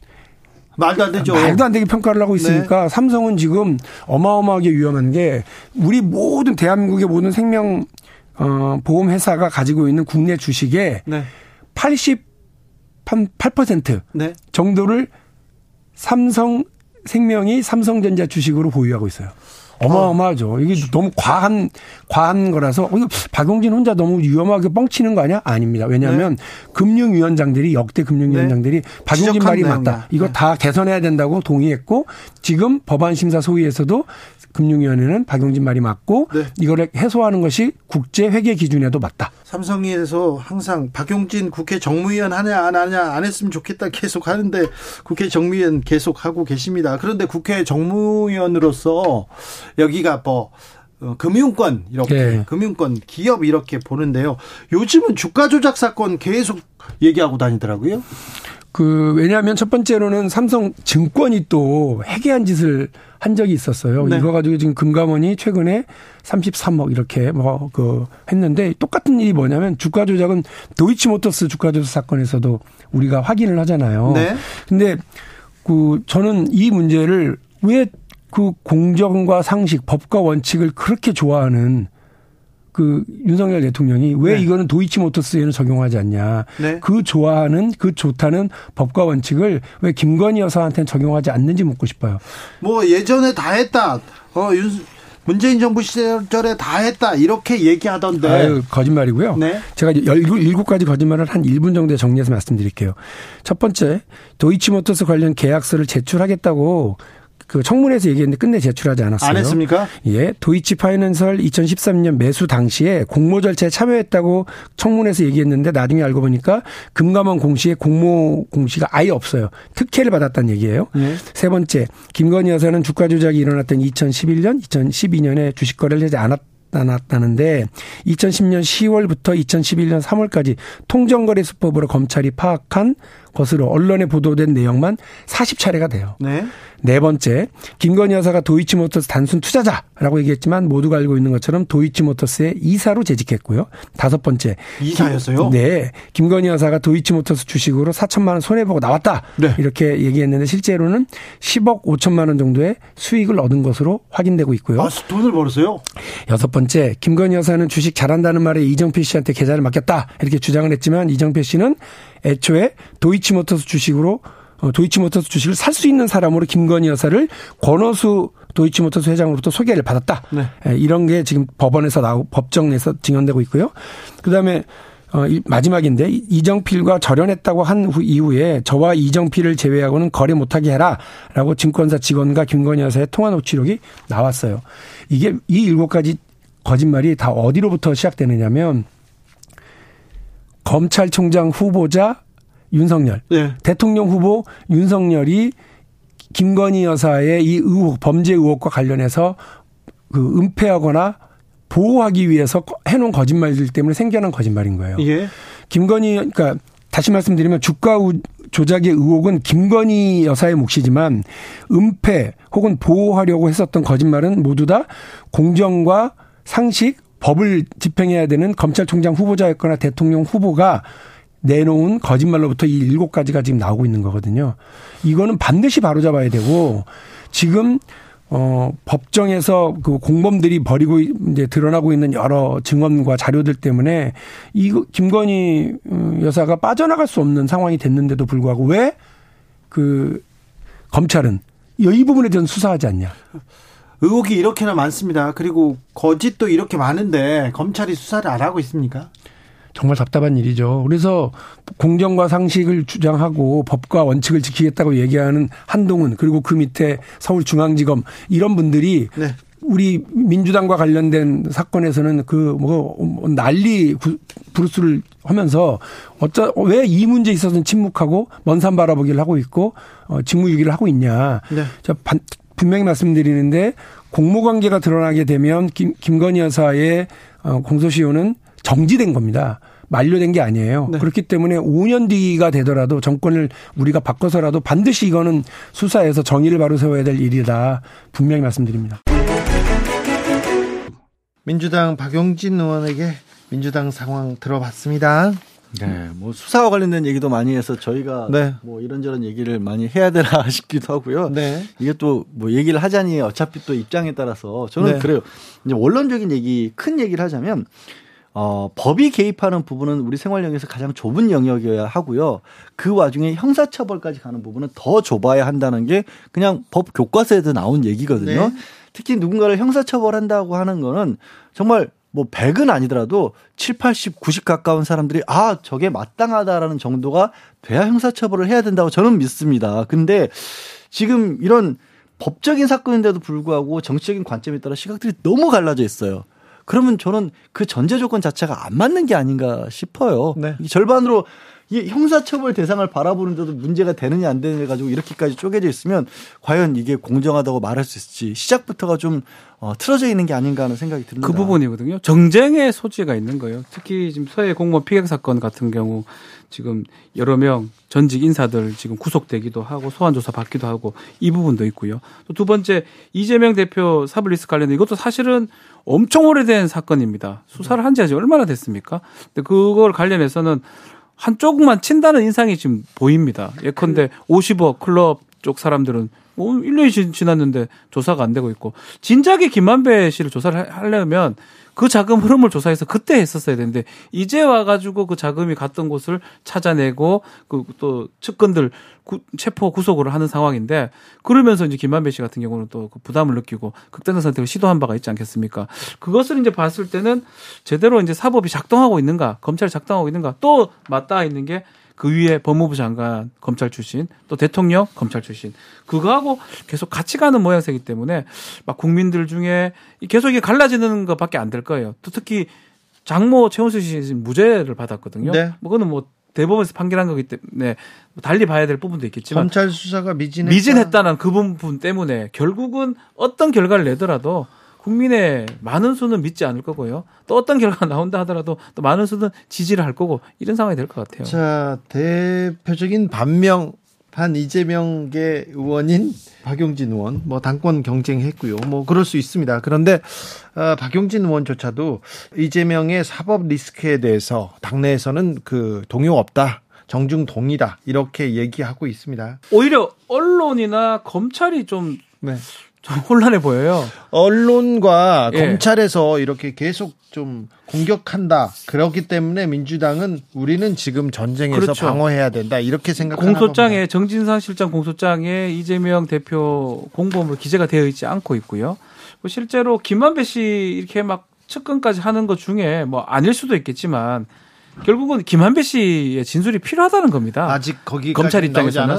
말도 안 되죠. 말도 안 되게 평가를 하고 있으니까 네. 삼성은 지금 어마어마하게 위험한 게 우리 모든 대한민국의 모든 생명 어 보험 회사가 가지고 있는 국내 주식의 네. 80 8% 네. 정도를 삼성 생명이 삼성전자 주식으로 보유하고 있어요. 어마어마하죠. 이게 너무 과한 과한 거라서 어, 박용진 혼자 너무 위험하게 뻥치는 거 아니야? 아닙니다. 왜냐하면 네. 금융위원장들이 역대 금융위원장들이 네. 박용진 말이 맞다. 이거 네. 다 개선해야 된다고 동의했고 지금 법안심사 소위에서도 금융위원회는 박용진 말이 맞고 네. 이거를 해소하는 것이 국제 회계 기준에도 맞다. 삼성에서 항상 박용진 국회 정무위원 하냐 안 하냐 안 했으면 좋겠다 계속 하는데 국회 정무위원 계속 하고 계십니다. 그런데 국회 정무위원으로서 여기가 뭐 어, 금융권 이렇게 네. 금융권 기업 이렇게 보는데요. 요즘은 주가 조작 사건 계속 얘기하고 다니더라고요. 그 왜냐하면 첫 번째로는 삼성 증권이 또 해괴한 짓을 한 적이 있었어요. 네. 이거 가지고 지금 금감원이 최근에 33억 이렇게 뭐 그 했는데 똑같은 일이 뭐냐면 주가 조작은 도이치모터스 주가 조작 사건에서도 우리가 확인을 하잖아요. 네. 근데 그 저는 이 문제를 왜 그 공정과 상식, 법과 원칙을 그렇게 좋아하는 그 윤석열 대통령이 왜 네. 이거는 도이치모터스에는 적용하지 않냐. 네. 그 좋아하는 그 좋다는 법과 원칙을 왜 김건희 여사한테는 적용하지 않는지 묻고 싶어요. 뭐 예전에 다 했다. 어, 윤, 문재인 정부 시절에 다 했다. 이렇게 얘기하던데. 아유, 거짓말이고요. 네. 제가 17가지 거짓말을 한 1분 정도에 정리해서 말씀드릴게요. 첫 번째, 도이치모터스 관련 계약서를 제출하겠다고 그 청문회에서 얘기했는데 끝내 제출하지 않았어요. 안 했습니까? 예. 도이치 파이낸셜 2013년 매수 당시에 공모 절차에 참여했다고 청문회에서 얘기했는데 나중에 알고 보니까 금감원 공시에 공모 공시가 아예 없어요. 특혜를 받았다는 얘기예요. 예. 세 번째, 김건희 여사는 주가 조작이 일어났던 2011년, 2012년에 주식 거래를 하지 않았 나타났다는데 2010년 10월부터 2011년 3월까지 통정거래수법으로 검찰이 파악한 것으로 언론에 보도된 내용만 40차례가 돼요. 네. 네 번째, 김건희 여사가 도이치모터스 단순 투자자라고 얘기했지만 모두가 알고 있는 것처럼 도이치모터스의 이사로 재직했고요. 다섯 번째, 이사였어요? 네, 김건희 여사가 도이치모터스 주식으로 4천만 원 손해 보고 나왔다. 네. 이렇게 얘기했는데 실제로는 10억 5천만 원 정도의 수익을 얻은 것으로 확인되고 있고요. 아, 돈을 벌었어요? 여섯 번째, 김건희 여사는 주식 잘한다는 말에 이정필 씨한테 계좌를 맡겼다 이렇게 주장을 했지만 이정필 씨는 애초에 도이치모터스 주식으로 어, 도이치모터스 주식을 살 수 있는 사람으로 김건희 여사를 권오수 도이치모터스 회장으로부터 소개를 받았다. 네. 예, 이런 게 지금 법원에서 나오고 법정에서 증언되고 있고요. 그다음에 어, 마지막인데 이정필과 절연했다고 한 후, 이후에 저와 이정필을 제외하고는 거래 못하게 해라라고 증권사 직원과 김건희 여사의 통화 녹취록이 나왔어요. 이게 이 일곱 가지 거짓말이 다 어디로부터 시작되느냐면 검찰총장 후보자 윤석열, 네. 대통령 후보 윤석열이 김건희 여사의 이 의혹, 범죄 의혹과 관련해서 그 은폐하거나 보호하기 위해서 해놓은 거짓말들 때문에 생겨난 거짓말인 거예요. 예. 김건희, 그러니까 다시 말씀드리면 주가 조작의 의혹은 김건희 여사의 몫이지만 은폐 혹은 보호하려고 했었던 거짓말은 모두 다 공정과 상식, 법을 집행해야 되는 검찰총장 후보자였거나 대통령 후보가 내놓은 거짓말로부터 이 일곱 가지가 지금 나오고 있는 거거든요. 이거는 반드시 바로잡아야 되고 지금 어 법정에서 그 공범들이 버리고 이제 드러나고 있는 여러 증언과 자료들 때문에 이 김건희 어, 여사가 빠져나갈 수 없는 상황이 됐는데도 불구하고 왜 그 검찰은 이 부분에 대해서 수사하지 않냐? 의혹이 이렇게나 많습니다. 그리고 거짓도 이렇게 많은데 검찰이 수사를 안 하고 있습니까? 정말 답답한 일이죠. 그래서 공정과 상식을 주장하고 법과 원칙을 지키겠다고 얘기하는 한동훈 그리고 그 밑에 서울중앙지검 이런 분들이 네. 우리 민주당과 관련된 사건에서는 그 뭐 난리 부르스를 하면서 어쩌 왜 이 문제 에 있어서는 침묵하고 먼 산 바라보기를 하고 있고 어 직무유기를 하고 있냐. 네. 자 분명히 말씀드리는데 공모 관계가 드러나게 되면 김, 김건희 여사의 어, 공소시효는 정지된 겁니다. 만료된 게 아니에요. 네. 그렇기 때문에 5년 뒤가 되더라도 정권을 우리가 바꿔서라도 반드시 이거는 수사에서 정의를 바로 세워야 될 일이다. 분명히 말씀드립니다. 민주당 박용진 의원에게 민주당 상황 들어봤습니다. 네, 뭐 수사와 관련된 얘기도 많이 해서 저희가 네. 뭐 이런저런 얘기를 많이 해야 되나 [laughs] 싶기도 하고요. 네. 이게 또 뭐 얘기를 하자니 어차피 또 입장에 따라서 저는 네. 그래요. 이제 원론적인 얘기, 큰 얘기를 하자면 어, 법이 개입하는 부분은 우리 생활 영역에서 가장 좁은 영역이어야 하고요. 그 와중에 형사처벌까지 가는 부분은 더 좁아야 한다는 게 그냥 법 교과서에도 나온 얘기거든요. 네. 특히 누군가를 형사처벌한다고 하는 거는 정말 뭐 100은 아니더라도 7, 80, 90 가까운 사람들이 아, 저게 마땅하다라는 정도가 돼야 형사처벌을 해야 된다고 저는 믿습니다. 근데 지금 이런 법적인 사건인데도 불구하고 정치적인 관점에 따라 시각들이 너무 갈라져 있어요. 그러면 저는 그 전제 조건 자체가 안 맞는 게 아닌가 싶어요. 네. 절반으로 이 형사처벌 대상을 바라보는데도 문제가 되느냐 안 되느냐 가지고 이렇게까지 쪼개져 있으면 과연 이게 공정하다고 말할 수 있을지 시작부터가 좀 어, 틀어져 있는 게 아닌가 하는 생각이 듭니다. 그 부분이거든요. 정쟁의 소지가 있는 거예요. 특히 지금 서해 공무원 피격 사건 같은 경우 지금 여러 명 전직 인사들 지금 구속되기도 하고 소환 조사 받기도 하고 이 부분도 있고요. 또 두 번째 이재명 대표 사블리스 관련된 이것도 사실은 엄청 오래된 사건입니다. 수사를 한 지 아직 얼마나 됐습니까? 근데 그걸 관련해서는 한쪽만 친다는 인상이 지금 보입니다. 예컨대 50억 클럽 쪽 사람들은 뭐 1년이 지났는데 조사가 안 되고 있고 진작에 김만배 씨를 조사를 하려면 그 자금 흐름을 조사해서 그때 했었어야 되는데 이제 와가지고 그 자금이 갔던 곳을 찾아내고 그 또 측근들 구, 체포 구속을 하는 상황인데 그러면서 이제 김만배 씨 같은 경우는 또 그 부담을 느끼고 극단적 선택을 시도한 바가 있지 않겠습니까? 그것을 이제 봤을 때는 제대로 이제 사법이 작동하고 있는가, 검찰이 작동하고 있는가, 또 맞닿아 있는 게 그 위에 법무부 장관 검찰 출신 또 대통령 검찰 출신 그거하고 계속 같이 가는 모양새이기 때문에 막 국민들 중에 계속 이게 갈라지는 것밖에 안 될 거예요. 또 특히 장모 최원수 씨 무죄를 받았거든요. 네. 뭐 그거는 뭐 대법원에서 판결한 거기 때문에 뭐 달리 봐야 될 부분도 있겠지만 검찰 수사가 미진했다. 미진했다는 그 부분 때문에 결국은 어떤 결과를 내더라도 국민의 많은 수는 믿지 않을 거고요. 또 어떤 결과가 나온다 하더라도 또 많은 수는 지지를 할 거고 이런 상황이 될 것 같아요. 자, 대표적인 반명 반 이재명계 의원인 박용진 의원 뭐 당권 경쟁했고요. 뭐 그럴 수 있습니다. 그런데 어, 박용진 의원조차도 이재명의 사법 리스크에 대해서 당내에서는 그 동요 없다. 정중 동의다. 이렇게 얘기하고 있습니다. 오히려 언론이나 검찰이 좀 네. 좀 혼란해 보여요. 언론과 예. 검찰에서 이렇게 계속 좀 공격한다. 그렇기 때문에 민주당은 우리는 지금 전쟁에서 그렇죠. 방어해야 된다. 이렇게 생각하는 공소장에 정진상 실장 공소장에 이재명 대표 공범으로 기재가 되어 있지 않고 있고요. 뭐 실제로 김만배 씨 이렇게 막 측근까지 하는 것 중에 뭐 아닐 수도 있겠지만 결국은 김한배 씨의 진술이 필요하다는 겁니다. 아직 거기 검찰 입장에서는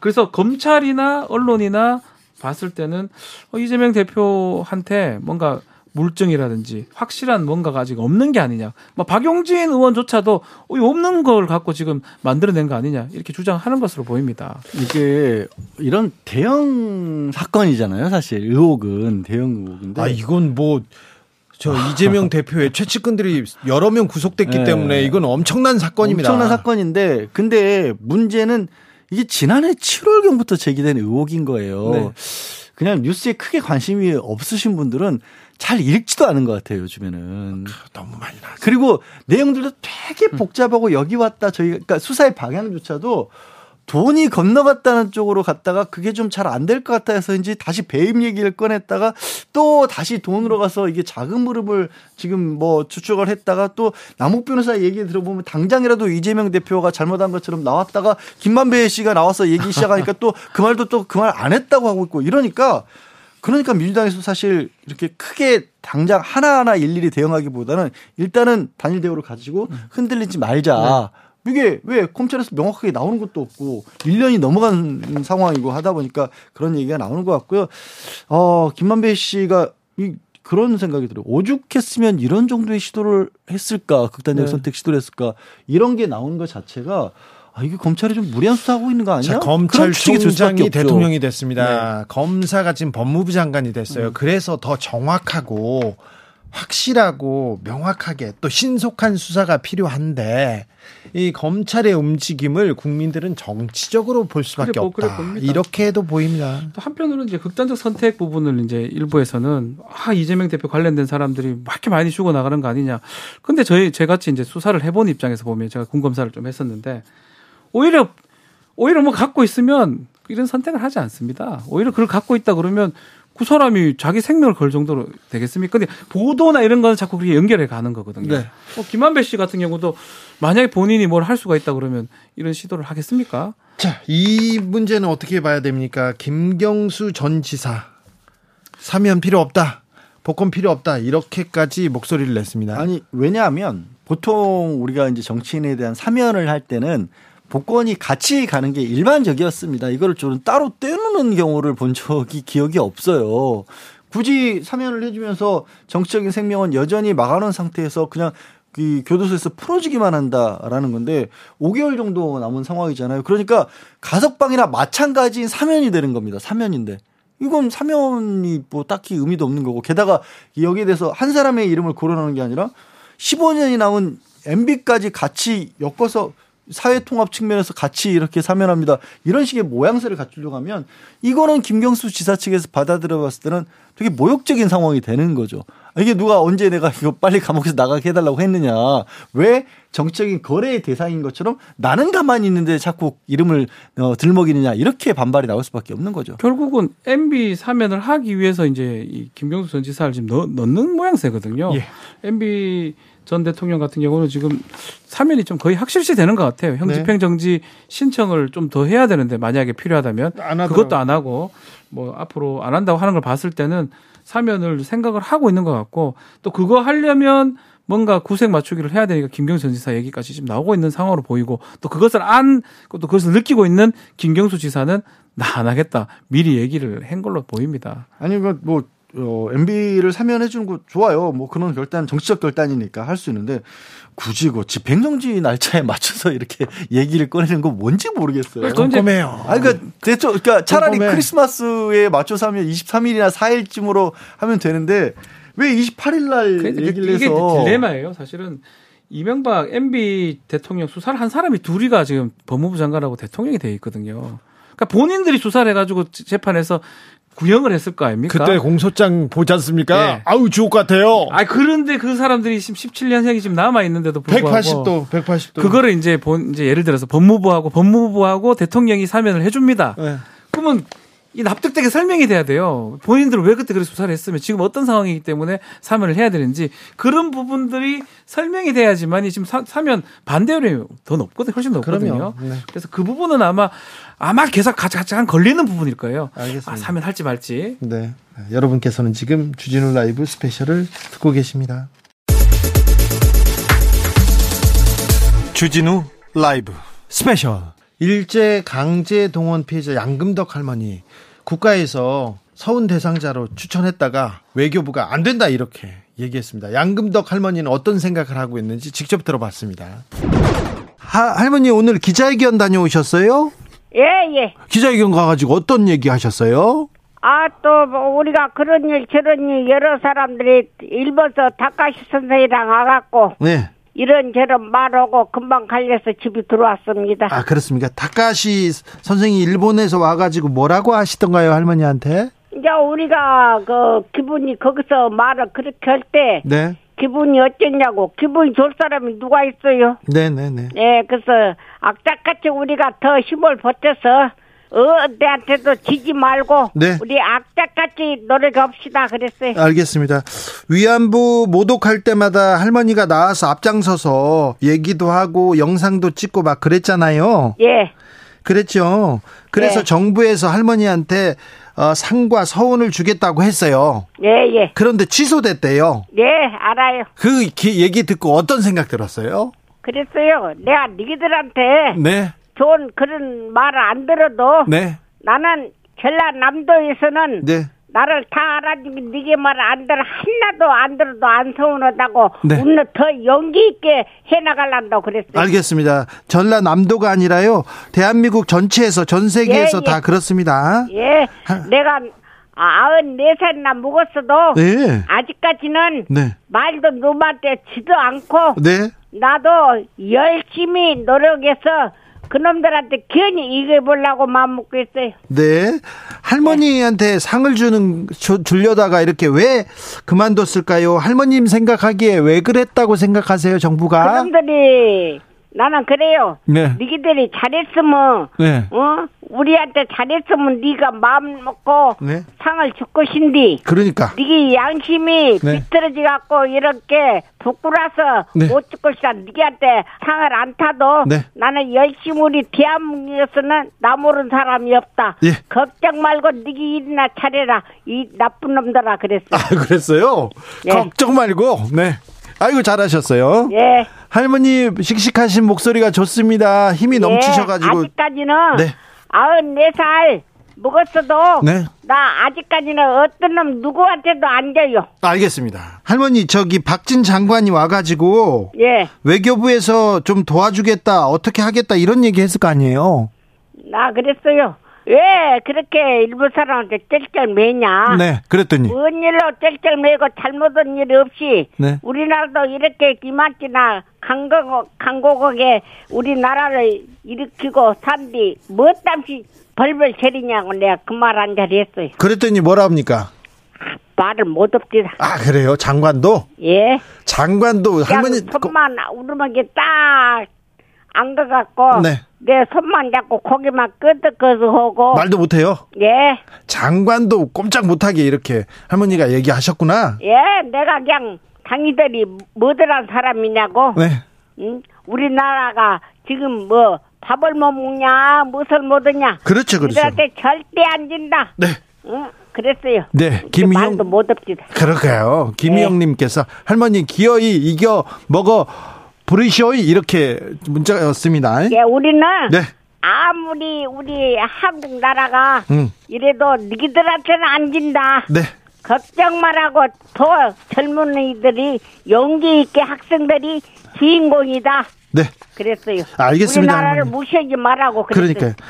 그래서 검찰이나 언론이나 봤을 때는 어, 이재명 대표한테 뭔가 물증이라든지 확실한 뭔가가 아직 없는 게 아니냐. 뭐 박용진 의원조차도 어, 없는 걸 갖고 지금 만들어낸 거 아니냐 이렇게 주장하는 것으로 보입니다. 이게 이런 대형 사건이잖아요. 사실 의혹은 대형 의혹인데. 아 이건 뭐. 저 이재명 대표의 최측근들이 여러 명 구속됐기 네. 때문에 이건 엄청난 사건입니다. 엄청난 사건인데 근데 문제는 이게 지난해 7월경부터 제기된 의혹인 거예요. 네. 그냥 뉴스에 크게 관심이 없으신 분들은 잘 읽지도 않은 것 같아요, 요즘에는. 너무 많이 나왔 그리고 내용들도 되게 복잡하고 여기 왔다 저희, 그러니까 수사의 방향조차도 돈이 건너갔다는 쪽으로 갔다가 그게 좀 잘 안 될 것 같아 서인지 다시 배임 얘기를 꺼냈다가 또 다시 돈으로 가서 이게 자금 무릎을 지금 뭐 추측을 했다가 또 남욱 변호사 얘기 들어보면 당장이라도 이재명 대표가 잘못한 것처럼 나왔다가 김만배 씨가 나와서 얘기 시작하니까 또 그 말도 또 그 말 안 했다고 하고 있고 이러니까 그러니까 민주당에서 사실 이렇게 크게 당장 하나하나 일일이 대응하기보다는 일단은 단일 대우를 가지고 흔들리지 말자. 네. 이게 왜 검찰에서 명확하게 나오는 것도 없고 1년이 넘어간 상황이고 하다 보니까 그런 얘기가 나오는 것 같고요. 어, 김만배 씨가 이 그런 생각이 들어요. 오죽했으면 이런 정도의 시도를 했을까? 극단적 네. 선택 시도를 했을까? 이런 게 나오는 것 자체가 아, 이게 검찰이 좀 무리한 수사하고 있는 거 아니야? 자, 검찰총장이 대통령이 됐습니다. 네. 검사가 지금 법무부 장관이 됐어요. 음. 그래서 더 정확하고 확실하고 명확하게 또 신속한 수사가 필요한데 이 검찰의 움직임을 국민들은 정치적으로 볼 수밖에 그래, 없다. 그래 이렇게도 보입니다. 또 한편으로는 이제 극단적 선택 부분을 이제 일부에서는 아 이재명 대표 관련된 사람들이 막 이렇게 많이 죽어 나가는 거 아니냐. 근데 저희 제같이 이제 수사를 해본 입장에서 보면 제가 군검사를 좀 했었는데 오히려 오히려 뭐 갖고 있으면 이런 선택을 하지 않습니다. 오히려 그걸 갖고 있다 그러면 그 사람이 자기 생명을 걸 정도로 되겠습니까? 근데 보도나 이런 거는 자꾸 그렇게 연결해 가는 거거든요. 네. 뭐 김한배 씨 같은 경우도 만약에 본인이 뭘 할 수가 있다 그러면 이런 시도를 하겠습니까? 자, 이 문제는 어떻게 봐야 됩니까? 김경수 전 지사 사면 필요 없다. 복권 필요 없다. 이렇게까지 목소리를 냈습니다. 아니, 왜냐하면 보통 우리가 이제 정치인에 대한 사면을 할 때는 복권이 같이 가는 게 일반적이었습니다. 이거를 좀 따로 떼놓는 경우를 본 적이 기억이 없어요. 굳이 사면을 해주면서 정치적인 생명은 여전히 막아놓은 상태에서 그냥 그 교도소에서 풀어주기만 한다라는 건데 5개월 정도 남은 상황이잖아요. 그러니까 가석방이나 마찬가지인 사면이 되는 겁니다. 사면인데. 이건 사면이 뭐 딱히 의미도 없는 거고 게다가 여기에 대해서 한 사람의 이름을 거론하는 게 아니라 15년이 남은 MB까지 같이 엮어서 사회 통합 측면에서 같이 이렇게 사면합니다. 이런 식의 모양새를 갖추려고 하면 이거는 김경수 지사 측에서 받아들여 봤을 때는 되게 모욕적인 상황이 되는 거죠. 이게 누가 언제 내가 이거 빨리 감옥에서 나가게 해달라고 했느냐. 왜 정치적인 거래의 대상인 것처럼 나는 가만히 있는데 자꾸 이름을 어, 들먹이느냐. 이렇게 반발이 나올 수밖에 없는 거죠. 결국은 MB 사면을 하기 위해서 이제 이 김경수 전 지사를 지금 넣, 넣는 모양새거든요. 예. MB 전 대통령 같은 경우는 지금 사면이 좀 거의 확실시 되는 것 같아요. 형 네. 집행 정지 신청을 좀 더 해야 되는데 만약에 필요하다면 안 그것도 안 하고 뭐 앞으로 안 한다고 하는 걸 봤을 때는 사면을 생각을 하고 있는 것 같고 또 그거 하려면 뭔가 구색 맞추기를 해야 되니까 김경수 전 지사 얘기까지 지금 나오고 있는 상황으로 보이고 또 그것을 안 또 그것을 느끼고 있는 김경수 지사는 나 안 하겠다 미리 얘기를 한 걸로 보입니다. 아니 뭐 어, MB를 사면해 주는 거 좋아요. 뭐 그런 결단 정치적 결단이니까 할 수 있는데 굳이 그 집행정지 날짜에 [laughs] 맞춰서 이렇게 얘기를 꺼내는 거 뭔지 모르겠어요. 꼼꼼해요. 아니 그러니까 대충 그러니까 차라리 꼼꼼해. 크리스마스에 맞춰서 하면 23일이나 4일쯤으로 하면 되는데 왜 28일 날 그러니까 얘기를 이게 해서 딜레마예요. 사실은 이명박 MB 대통령 수사를 한 사람이 둘이가 지금 법무부 장관하고 대통령이 돼 있거든요. 그러니까 본인들이 수사를 해가지고 재판에서 구형을 했을 거 아닙니까? 그때 공소장 보지 않습니까? 네. 아우 주옥 같아요. 아 그런데 그 사람들이 지금 17년생이 지금 남아 있는데도 불구하고 180도 180도 그거를 이제 본 이제 예를 들어서 법무부하고 법무부하고 대통령이 사면을 해줍니다. 네. 그러면 이 납득되게 설명이 돼야 돼요. 본인들은 왜 그때 그렇게 수사를 했으면 지금 어떤 상황이기 때문에 사면을 해야 되는지 그런 부분들이 설명이 돼야지만이 지금 사, 면 반대율이 더 높거든요. 훨씬 높거든요. 네. 그래서 그 부분은 아마 아마 계속 가장 걸리는 부분일 거예요. 알겠습니다. 아, 사면 할지 말지. 네. 여러분께서는 지금 주진우 라이브 스페셜을 듣고 계십니다. 주진우 라이브 스페셜 일제 강제 동원 피해자 양금덕 할머니 국가에서 서훈 대상자로 추천했다가 외교부가 안 된다 이렇게 얘기했습니다. 양금덕 할머니는 어떤 생각을 하고 있는지 직접 들어봤습니다. 하, 할머니 오늘 기자회견 다녀오셨어요? 예, 예. 기자회견 가가지고 어떤 얘기 하셨어요? 아, 또, 우리가 그런 일, 저런 일, 여러 사람들이 일본서 다카시 선생이랑 와갖고. 네. 이런저런 말하고 금방 갈려서 집에 들어왔습니다. 아 그렇습니까? 다카시 선생이 일본에서 와가지고 뭐라고 하시던가요 할머니한테? 이제 우리가 그 기분이 거기서 말을 그렇게 할 때, 네. 기분이 어땠냐고 기분이 좋을 사람이 누가 있어요? 네네네. 네, 네. 네, 그래서 악착같이 우리가 더 힘을 보태서 어디한테도 지지 말고 네. 우리 악착같이 노력합시다 그랬어요. 알겠습니다. 위안부 모독할 때마다 할머니가 나와서 앞장서서 얘기도 하고 영상도 찍고 막 그랬잖아요. 예. 그랬죠. 그래서 예. 정부에서 할머니한테 어, 상과 서운을 주겠다고 했어요. 예, 예. 그런데 취소됐대요. 예, 알아요. 그 얘기 듣고 어떤 생각 들었어요? 그랬어요. 내가 니들한테 네. 좋은 그런 말을 안 들어도 네. 나는 전라남도에서는 네. 나를 다 알아주기 네게 말 안 들어 하나도 안 들어도 안 서운하다고 네. 오늘 더 용기 있게 해나갈란다고 그랬어요. 알겠습니다. 전라남도가 아니라요. 대한민국 전체에서 전 세계에서 예, 예. 다 그렇습니다. 예. 하. 내가 아흔 네 살이나 먹었어도 네. 아직까지는 네. 말도 누구한테 지도 않고 네. 나도 열심히 노력해서 그놈들한테 괜히 이겨보려고 마음먹고 있어요. 네. 할머니한테 네. 상을 주는, 주, 주려다가 이렇게 왜 그만뒀을까요? 할머님 생각하기에 왜 그랬다고 생각하세요, 정부가? 그놈들이 나는 그래요. 네. 니들이 잘했으면 네. 어 우리한테 잘했으면 네가 마음 먹고 네. 상을 줄 것인데. 그러니까. 네게 양심이 네. 비틀어지 갖고 이렇게 부끄러서 네. 못줄 것이다. 네한테 상을 안 타도 네. 나는 열심히 우리 대한민국에서는 나 모르는 사람이 없다. 예. 걱정 말고 네게 일이나 차려라. 이 나쁜 놈들아 그랬어. 아 그랬어요? 네. 걱정 말고. 네. 아이고 잘하셨어요. 예. 할머니 씩씩하신 목소리가 좋습니다. 힘이 예. 넘치셔가지고. 아직까지는 네. 94살 먹었어도 네. 나 아직까지는 어떤 놈 누구한테도 안 져요. 알겠습니다. 할머니 저기 박진 장관이 와가지고 예. 외교부에서 좀 도와주겠다 어떻게 하겠다 이런 얘기 했을 거 아니에요. 나 그랬어요. 왜 그렇게 일부 사람한테 쩔쩔 매냐? 네, 그랬더니. 뭔 일로 쩔쩔 매고 잘못한 일이 없이 네. 우리나라도 이렇게 기만지나 강국, 강국에 우리나라를 일으키고 산뒤 무엇담시 벌벌 세리냐고 내가 그 말 한 자리 했어요. 그랬더니 뭐라 합니까? 말을 못 없디다. 아, 그래요? 장관도? 예. 장관도 할머니. 손만 우르막에 딱 안 가갖고. 네. 내 손만 잡고 고기만 끄덕끄덕 하고 말도 못해요. 예. 장관도 꼼짝 못하게 이렇게 할머니가 얘기하셨구나. 예, 내가 그냥 당이들이 뭐들한 사람이냐고. 네. 응? 우리나라가 지금 뭐 밥을 못 먹냐, 무엇을 못하냐. 그렇죠, 그렇죠. 이들한테 절대 안 진다. 네. 응? 그랬어요. 네, 김희영. 말도 못 없지다. 그럴까요? 김희영님께서 네. 할머니 기어이 이겨 먹어 부르시오이 이렇게 문자였습니다. 예, 우리는 네. 아무리 우리 한국 나라가 음. 이래도 니들한테는 안 진다. 네. 걱정 말하고 더 젊은이들이 용기 있게 학생들이 주인공이다. 네. 그랬어요. 알겠습니다. 우리나라를 무시하지 말라고 그랬어요. 그러니까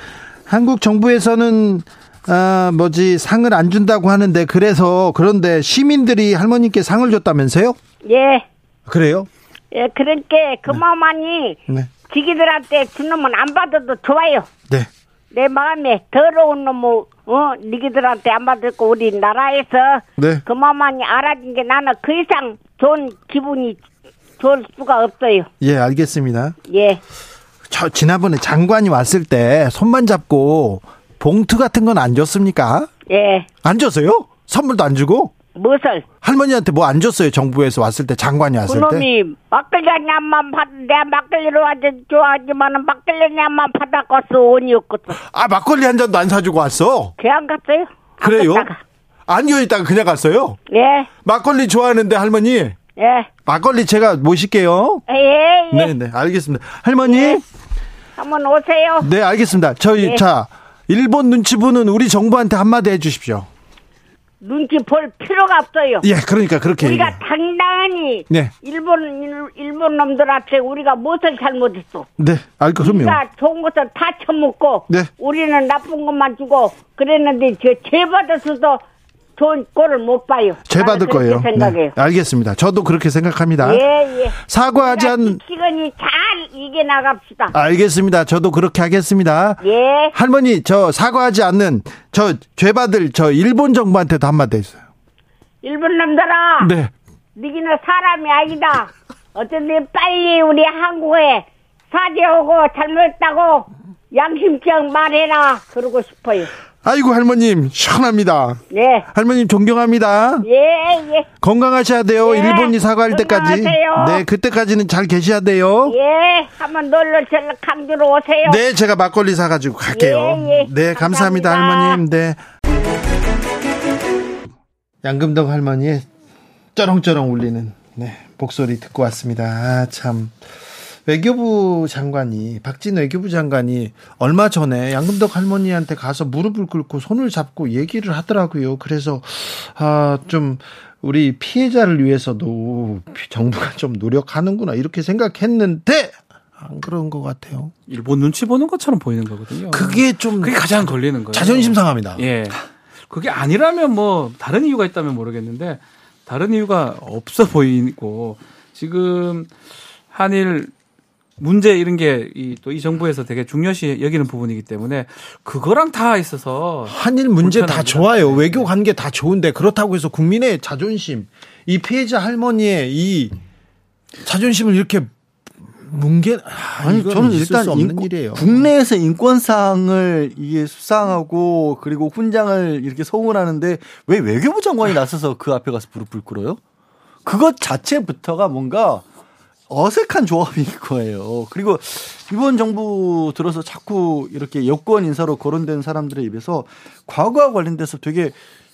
한국 정부에서는 아, 뭐지 상을 안 준다고 하는데 그래서 그런데 시민들이 할머니께 상을 줬다면서요? 예. 그래요? 예, 그러니까 그마만이 네. 지기들한테 준 놈은 안 받아도 좋아요. 네. 내 마음에 더러운 놈은 어 니기들한테 안 받을거 우리 나라에서 네. 그마만이 알아진 게 나는 그 이상 좋은 기분이 좋을 수가 없어요. 예, 알겠습니다. 예. 저 지난번에 장관이 왔을 때 손만 잡고 봉투 같은 건 안 줬습니까? 예. 안 줬어요? 선물도 안 주고? 무엇을? 할머니한테 뭐 안 줬어요 정부에서 왔을 때 장관이 왔을 때. 그놈이 막걸리 한 잔만 받, 내가 막걸리로 와서 좋아하지만은 막걸리 한 잔만 받아갔어 온이 없거든. 아 막걸리 한 잔도 안 사주고 왔어? 걔 안 갔어요. 그래요? 안겨 있다가 그냥 갔어요? 예. 막걸리 좋아하는데 할머니. 예. 막걸리 제가 모실게요. 예, 예. 네, 네, 알겠습니다. 할머니. 예. 한번 오세요. 네, 알겠습니다. 저희 예. 자 일본 눈치 보는 우리 정부한테 한마디 해주십시오. 눈치 볼 필요가 없어요. 예, 그러니까 그렇게. 우리가 얘기해. 당당히 네. 일본 일본 놈들한테 우리가 무엇을 잘못했어. 네, 알 그럼요. 우리가 좋은 것을 다 처먹고 네. 우리는 나쁜 것만 주고 그랬는데 저 죄받았어도 좋은 꼴을 못 봐요. 죄 받을 거예요. 생각해요. 네, 알겠습니다. 저도 그렇게 생각합니다. 예, 예. 사과하지 않. 시간이 잘 이겨 나갑시다. 알겠습니다. 저도 그렇게 하겠습니다. 예. 할머니 저 사과하지 않는 저 죄 받을 저 일본 정부한테도 한마디 있어요. 일본 놈들아. 네. 니기는 사람이 아니다. 어쨌든 빨리 우리 한국에 사죄하고 잘못했다고 양심적 말해라. 그러고 싶어요. 아이고 할머님 시원합니다. 네. 할머님 존경합니다. 예, 예. 건강하셔야 돼요. 예, 일본이 사과할 때까지. 네, 그때까지는 잘 계셔야 돼요. 예. 한번 놀러 절 강주로 오세요. 네, 제가 막걸리 사 가지고 갈게요. 예, 예. 네, 감사합니다, 감사합니다, 할머님. 네. 양금덕 할머니의 쩌렁쩌렁 울리는 네, 목소리 듣고 왔습니다. 아, 참. 외교부 장관이 박진 외교부 장관이 얼마 전에 양금덕 할머니한테 가서 무릎을 꿇고 손을 잡고 얘기를 하더라고요. 그래서 아 좀 우리 피해자를 위해서도 정부가 좀 노력하는구나 이렇게 생각했는데 안 그런 것 같아요. 일본 눈치 보는 것처럼 보이는 거거든요. 그게 좀 그게 가장 걸리는 거예요. 자존심 상합니다. 예. 그게 아니라면 뭐 다른 이유가 있다면 모르겠는데 다른 이유가 없어 보이고 지금 한일 문제 이런 게이또이 정부에서 되게 중요시 여기는 부분이기 때문에 그거랑 다 있어서 한일 문제 불편합니다. 다 좋아요. 외교 관계 다 좋은데 그렇다고 해서 국민의 자존심, 이 피해자 할머니의 이 자존심을 이렇게 뭉개 아, 니 저는 일단 인권, 일이에요. 국내에서 인권상을 이게 수상하고 그리고 훈장을 이렇게 서운하는데 왜 외교부 장관이 나서서 그 앞에 가서 무릎을 꿇어요? 그것 자체부터가 뭔가 어색한 조합인 [laughs] 거예요. 그리고 이번 정부 들어서 자꾸 이렇게 여권 인사로 거론된 사람들의 입에서 과거와 관련돼서 되게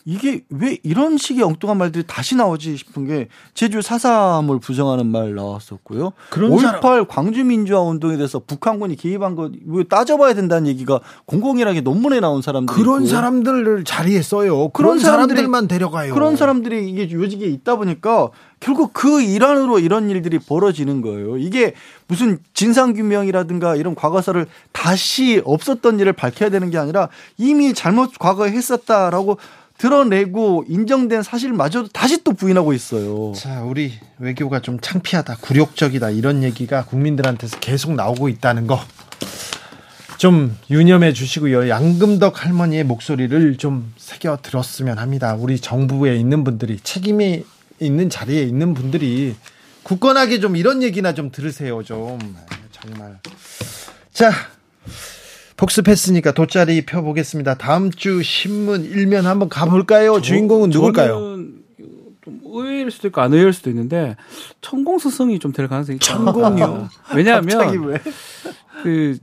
이게 왜 이런 식의 엉뚱한 말들이 다시 나오지 싶은 게 제주 4.3을 부정하는 말 나왔었고요. 5.18 광주민주화 운동에 대해서 북한군이 개입한 거 따져봐야 된다는 얘기가 공공이라게 논문에 나온 사람들 그런 있고. 사람들을 자리에 써요. 그런, 그런 사람들만 데려가요. 그런 사람들이 이게 요직에 있다 보니까 결국 그 일환으로 이런 일들이 벌어지는 거예요. 이게 무슨 진상규명이라든가 이런 과거사를 다시 없었던 일을 밝혀야 되는 게 아니라 이미 잘못 과거에 했었다라고 드러내고 인정된 사실마저도 다시 또 부인하고 있어요. 자, 우리 외교가 좀 창피하다, 굴욕적이다 이런 얘기가 국민들한테서 계속 나오고 있다는 거. 좀 유념해 주시고요. 양금덕 할머니의 목소리를 좀 새겨 들었으면 합니다. 우리 정부에 있는 분들이 책임이 있는 자리에 있는 분들이 굳건하게 좀 이런 얘기나 좀 들으세요. 좀 정말. 자, 복습했으니까 돗자리 펴보겠습니다. 다음 주 신문 일면 한번 가볼까요? 저, 주인공은 누굴까요? 좀 의외일 수도 있고 안 의외일 수도 있는데 천공 스승이 좀 될 가능성이 천공이요. 왜냐하면 그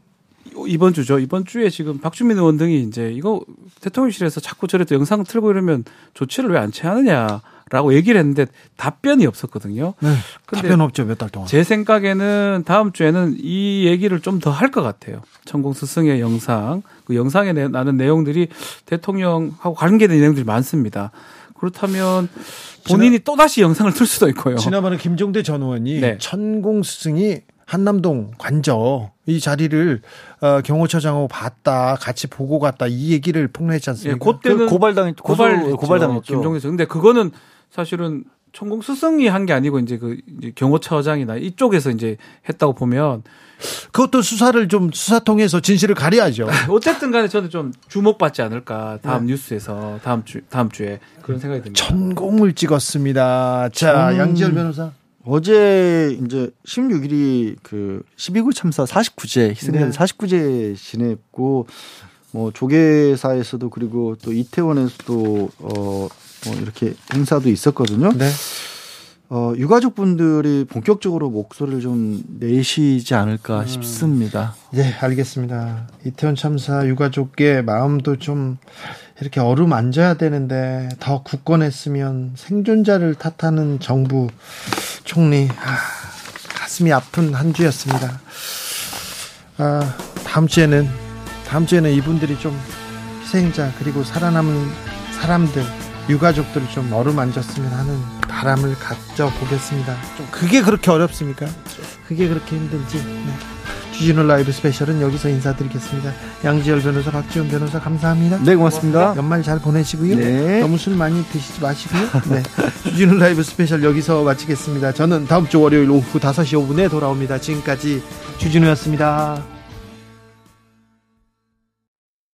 이번 주죠. 이번 주에 지금 박주민 의원 등이 이제 이거 대통령실에서 자꾸 저래 또 영상 틀고 이러면 조치를 왜 안 취하느냐. 라고 얘기를 했는데 답변이 없었거든요. 네, 답변 없죠 몇 달 동안. 제 생각에는 다음 주에는 이 얘기를 좀 더 할 것 같아요. 천공 스승의 영상, 그 영상에 나는 내용들이 대통령하고 관계된 내용들이 많습니다. 그렇다면 본인이 또 다시 영상을 틀 수도 있고요. 지난번에 김종대 전 의원이 네. 천공 스승이 한남동 관저 이 자리를 어, 경호처장하고 봤다 같이 보고 갔다 이 얘기를 폭로했지 않습니까? 예, 그때는 고발당 고발 고발당했죠. 김종대 근데 그거는 사실은 천공 스승이 한 게 아니고 이제 그 이제 경호처장이나 이쪽에서 이제 했다고 보면 그것도 수사를 좀 수사 통해서 진실을 가려야죠. [laughs] 어쨌든 간에 저는 좀 주목받지 않을까 다음 네. 뉴스에서 다음 주 다음 주에 그런 생각이 듭니다. 천공을 찍었습니다. 자, 전... 양지열 변호사. 어제 이제 16일이 그 12구 참사 49제 희생자들 네. 49제 지냈고 뭐 조계사에서도 그리고 또 이태원에서도 어 뭐 이렇게 행사도 있었거든요. 네. 어, 유가족분들이 본격적으로 목소리를 좀 내시지 않을까 음. 싶습니다. 네, 알겠습니다. 이태원 참사 유가족의 마음도 좀 이렇게 어루만져야 되는데 더 굳건했으면 생존자를 탓하는 정부 총리 아, 가슴이 아픈 한 주였습니다. 아, 다음 주에는 다음 주에는 이분들이 좀 희생자 그리고 살아남은 사람들 유가족들을 좀 어루만졌으면 하는 바람을 가져보겠습니다. 좀 그게 그렇게 어렵습니까? 그게 그렇게 힘든지. 네. 주진우 라이브 스페셜은 여기서 인사드리겠습니다. 양지열 변호사, 박지훈 변호사 감사합니다. 네, 고맙습니다. 연말 잘 보내시고요. 네. 너무 술 많이 드시지 마시고요. 네. [laughs] 주진우 라이브 스페셜 여기서 마치겠습니다. 저는 다음 주 월요일 오후 5시 5분에 돌아옵니다. 지금까지 주진우였습니다.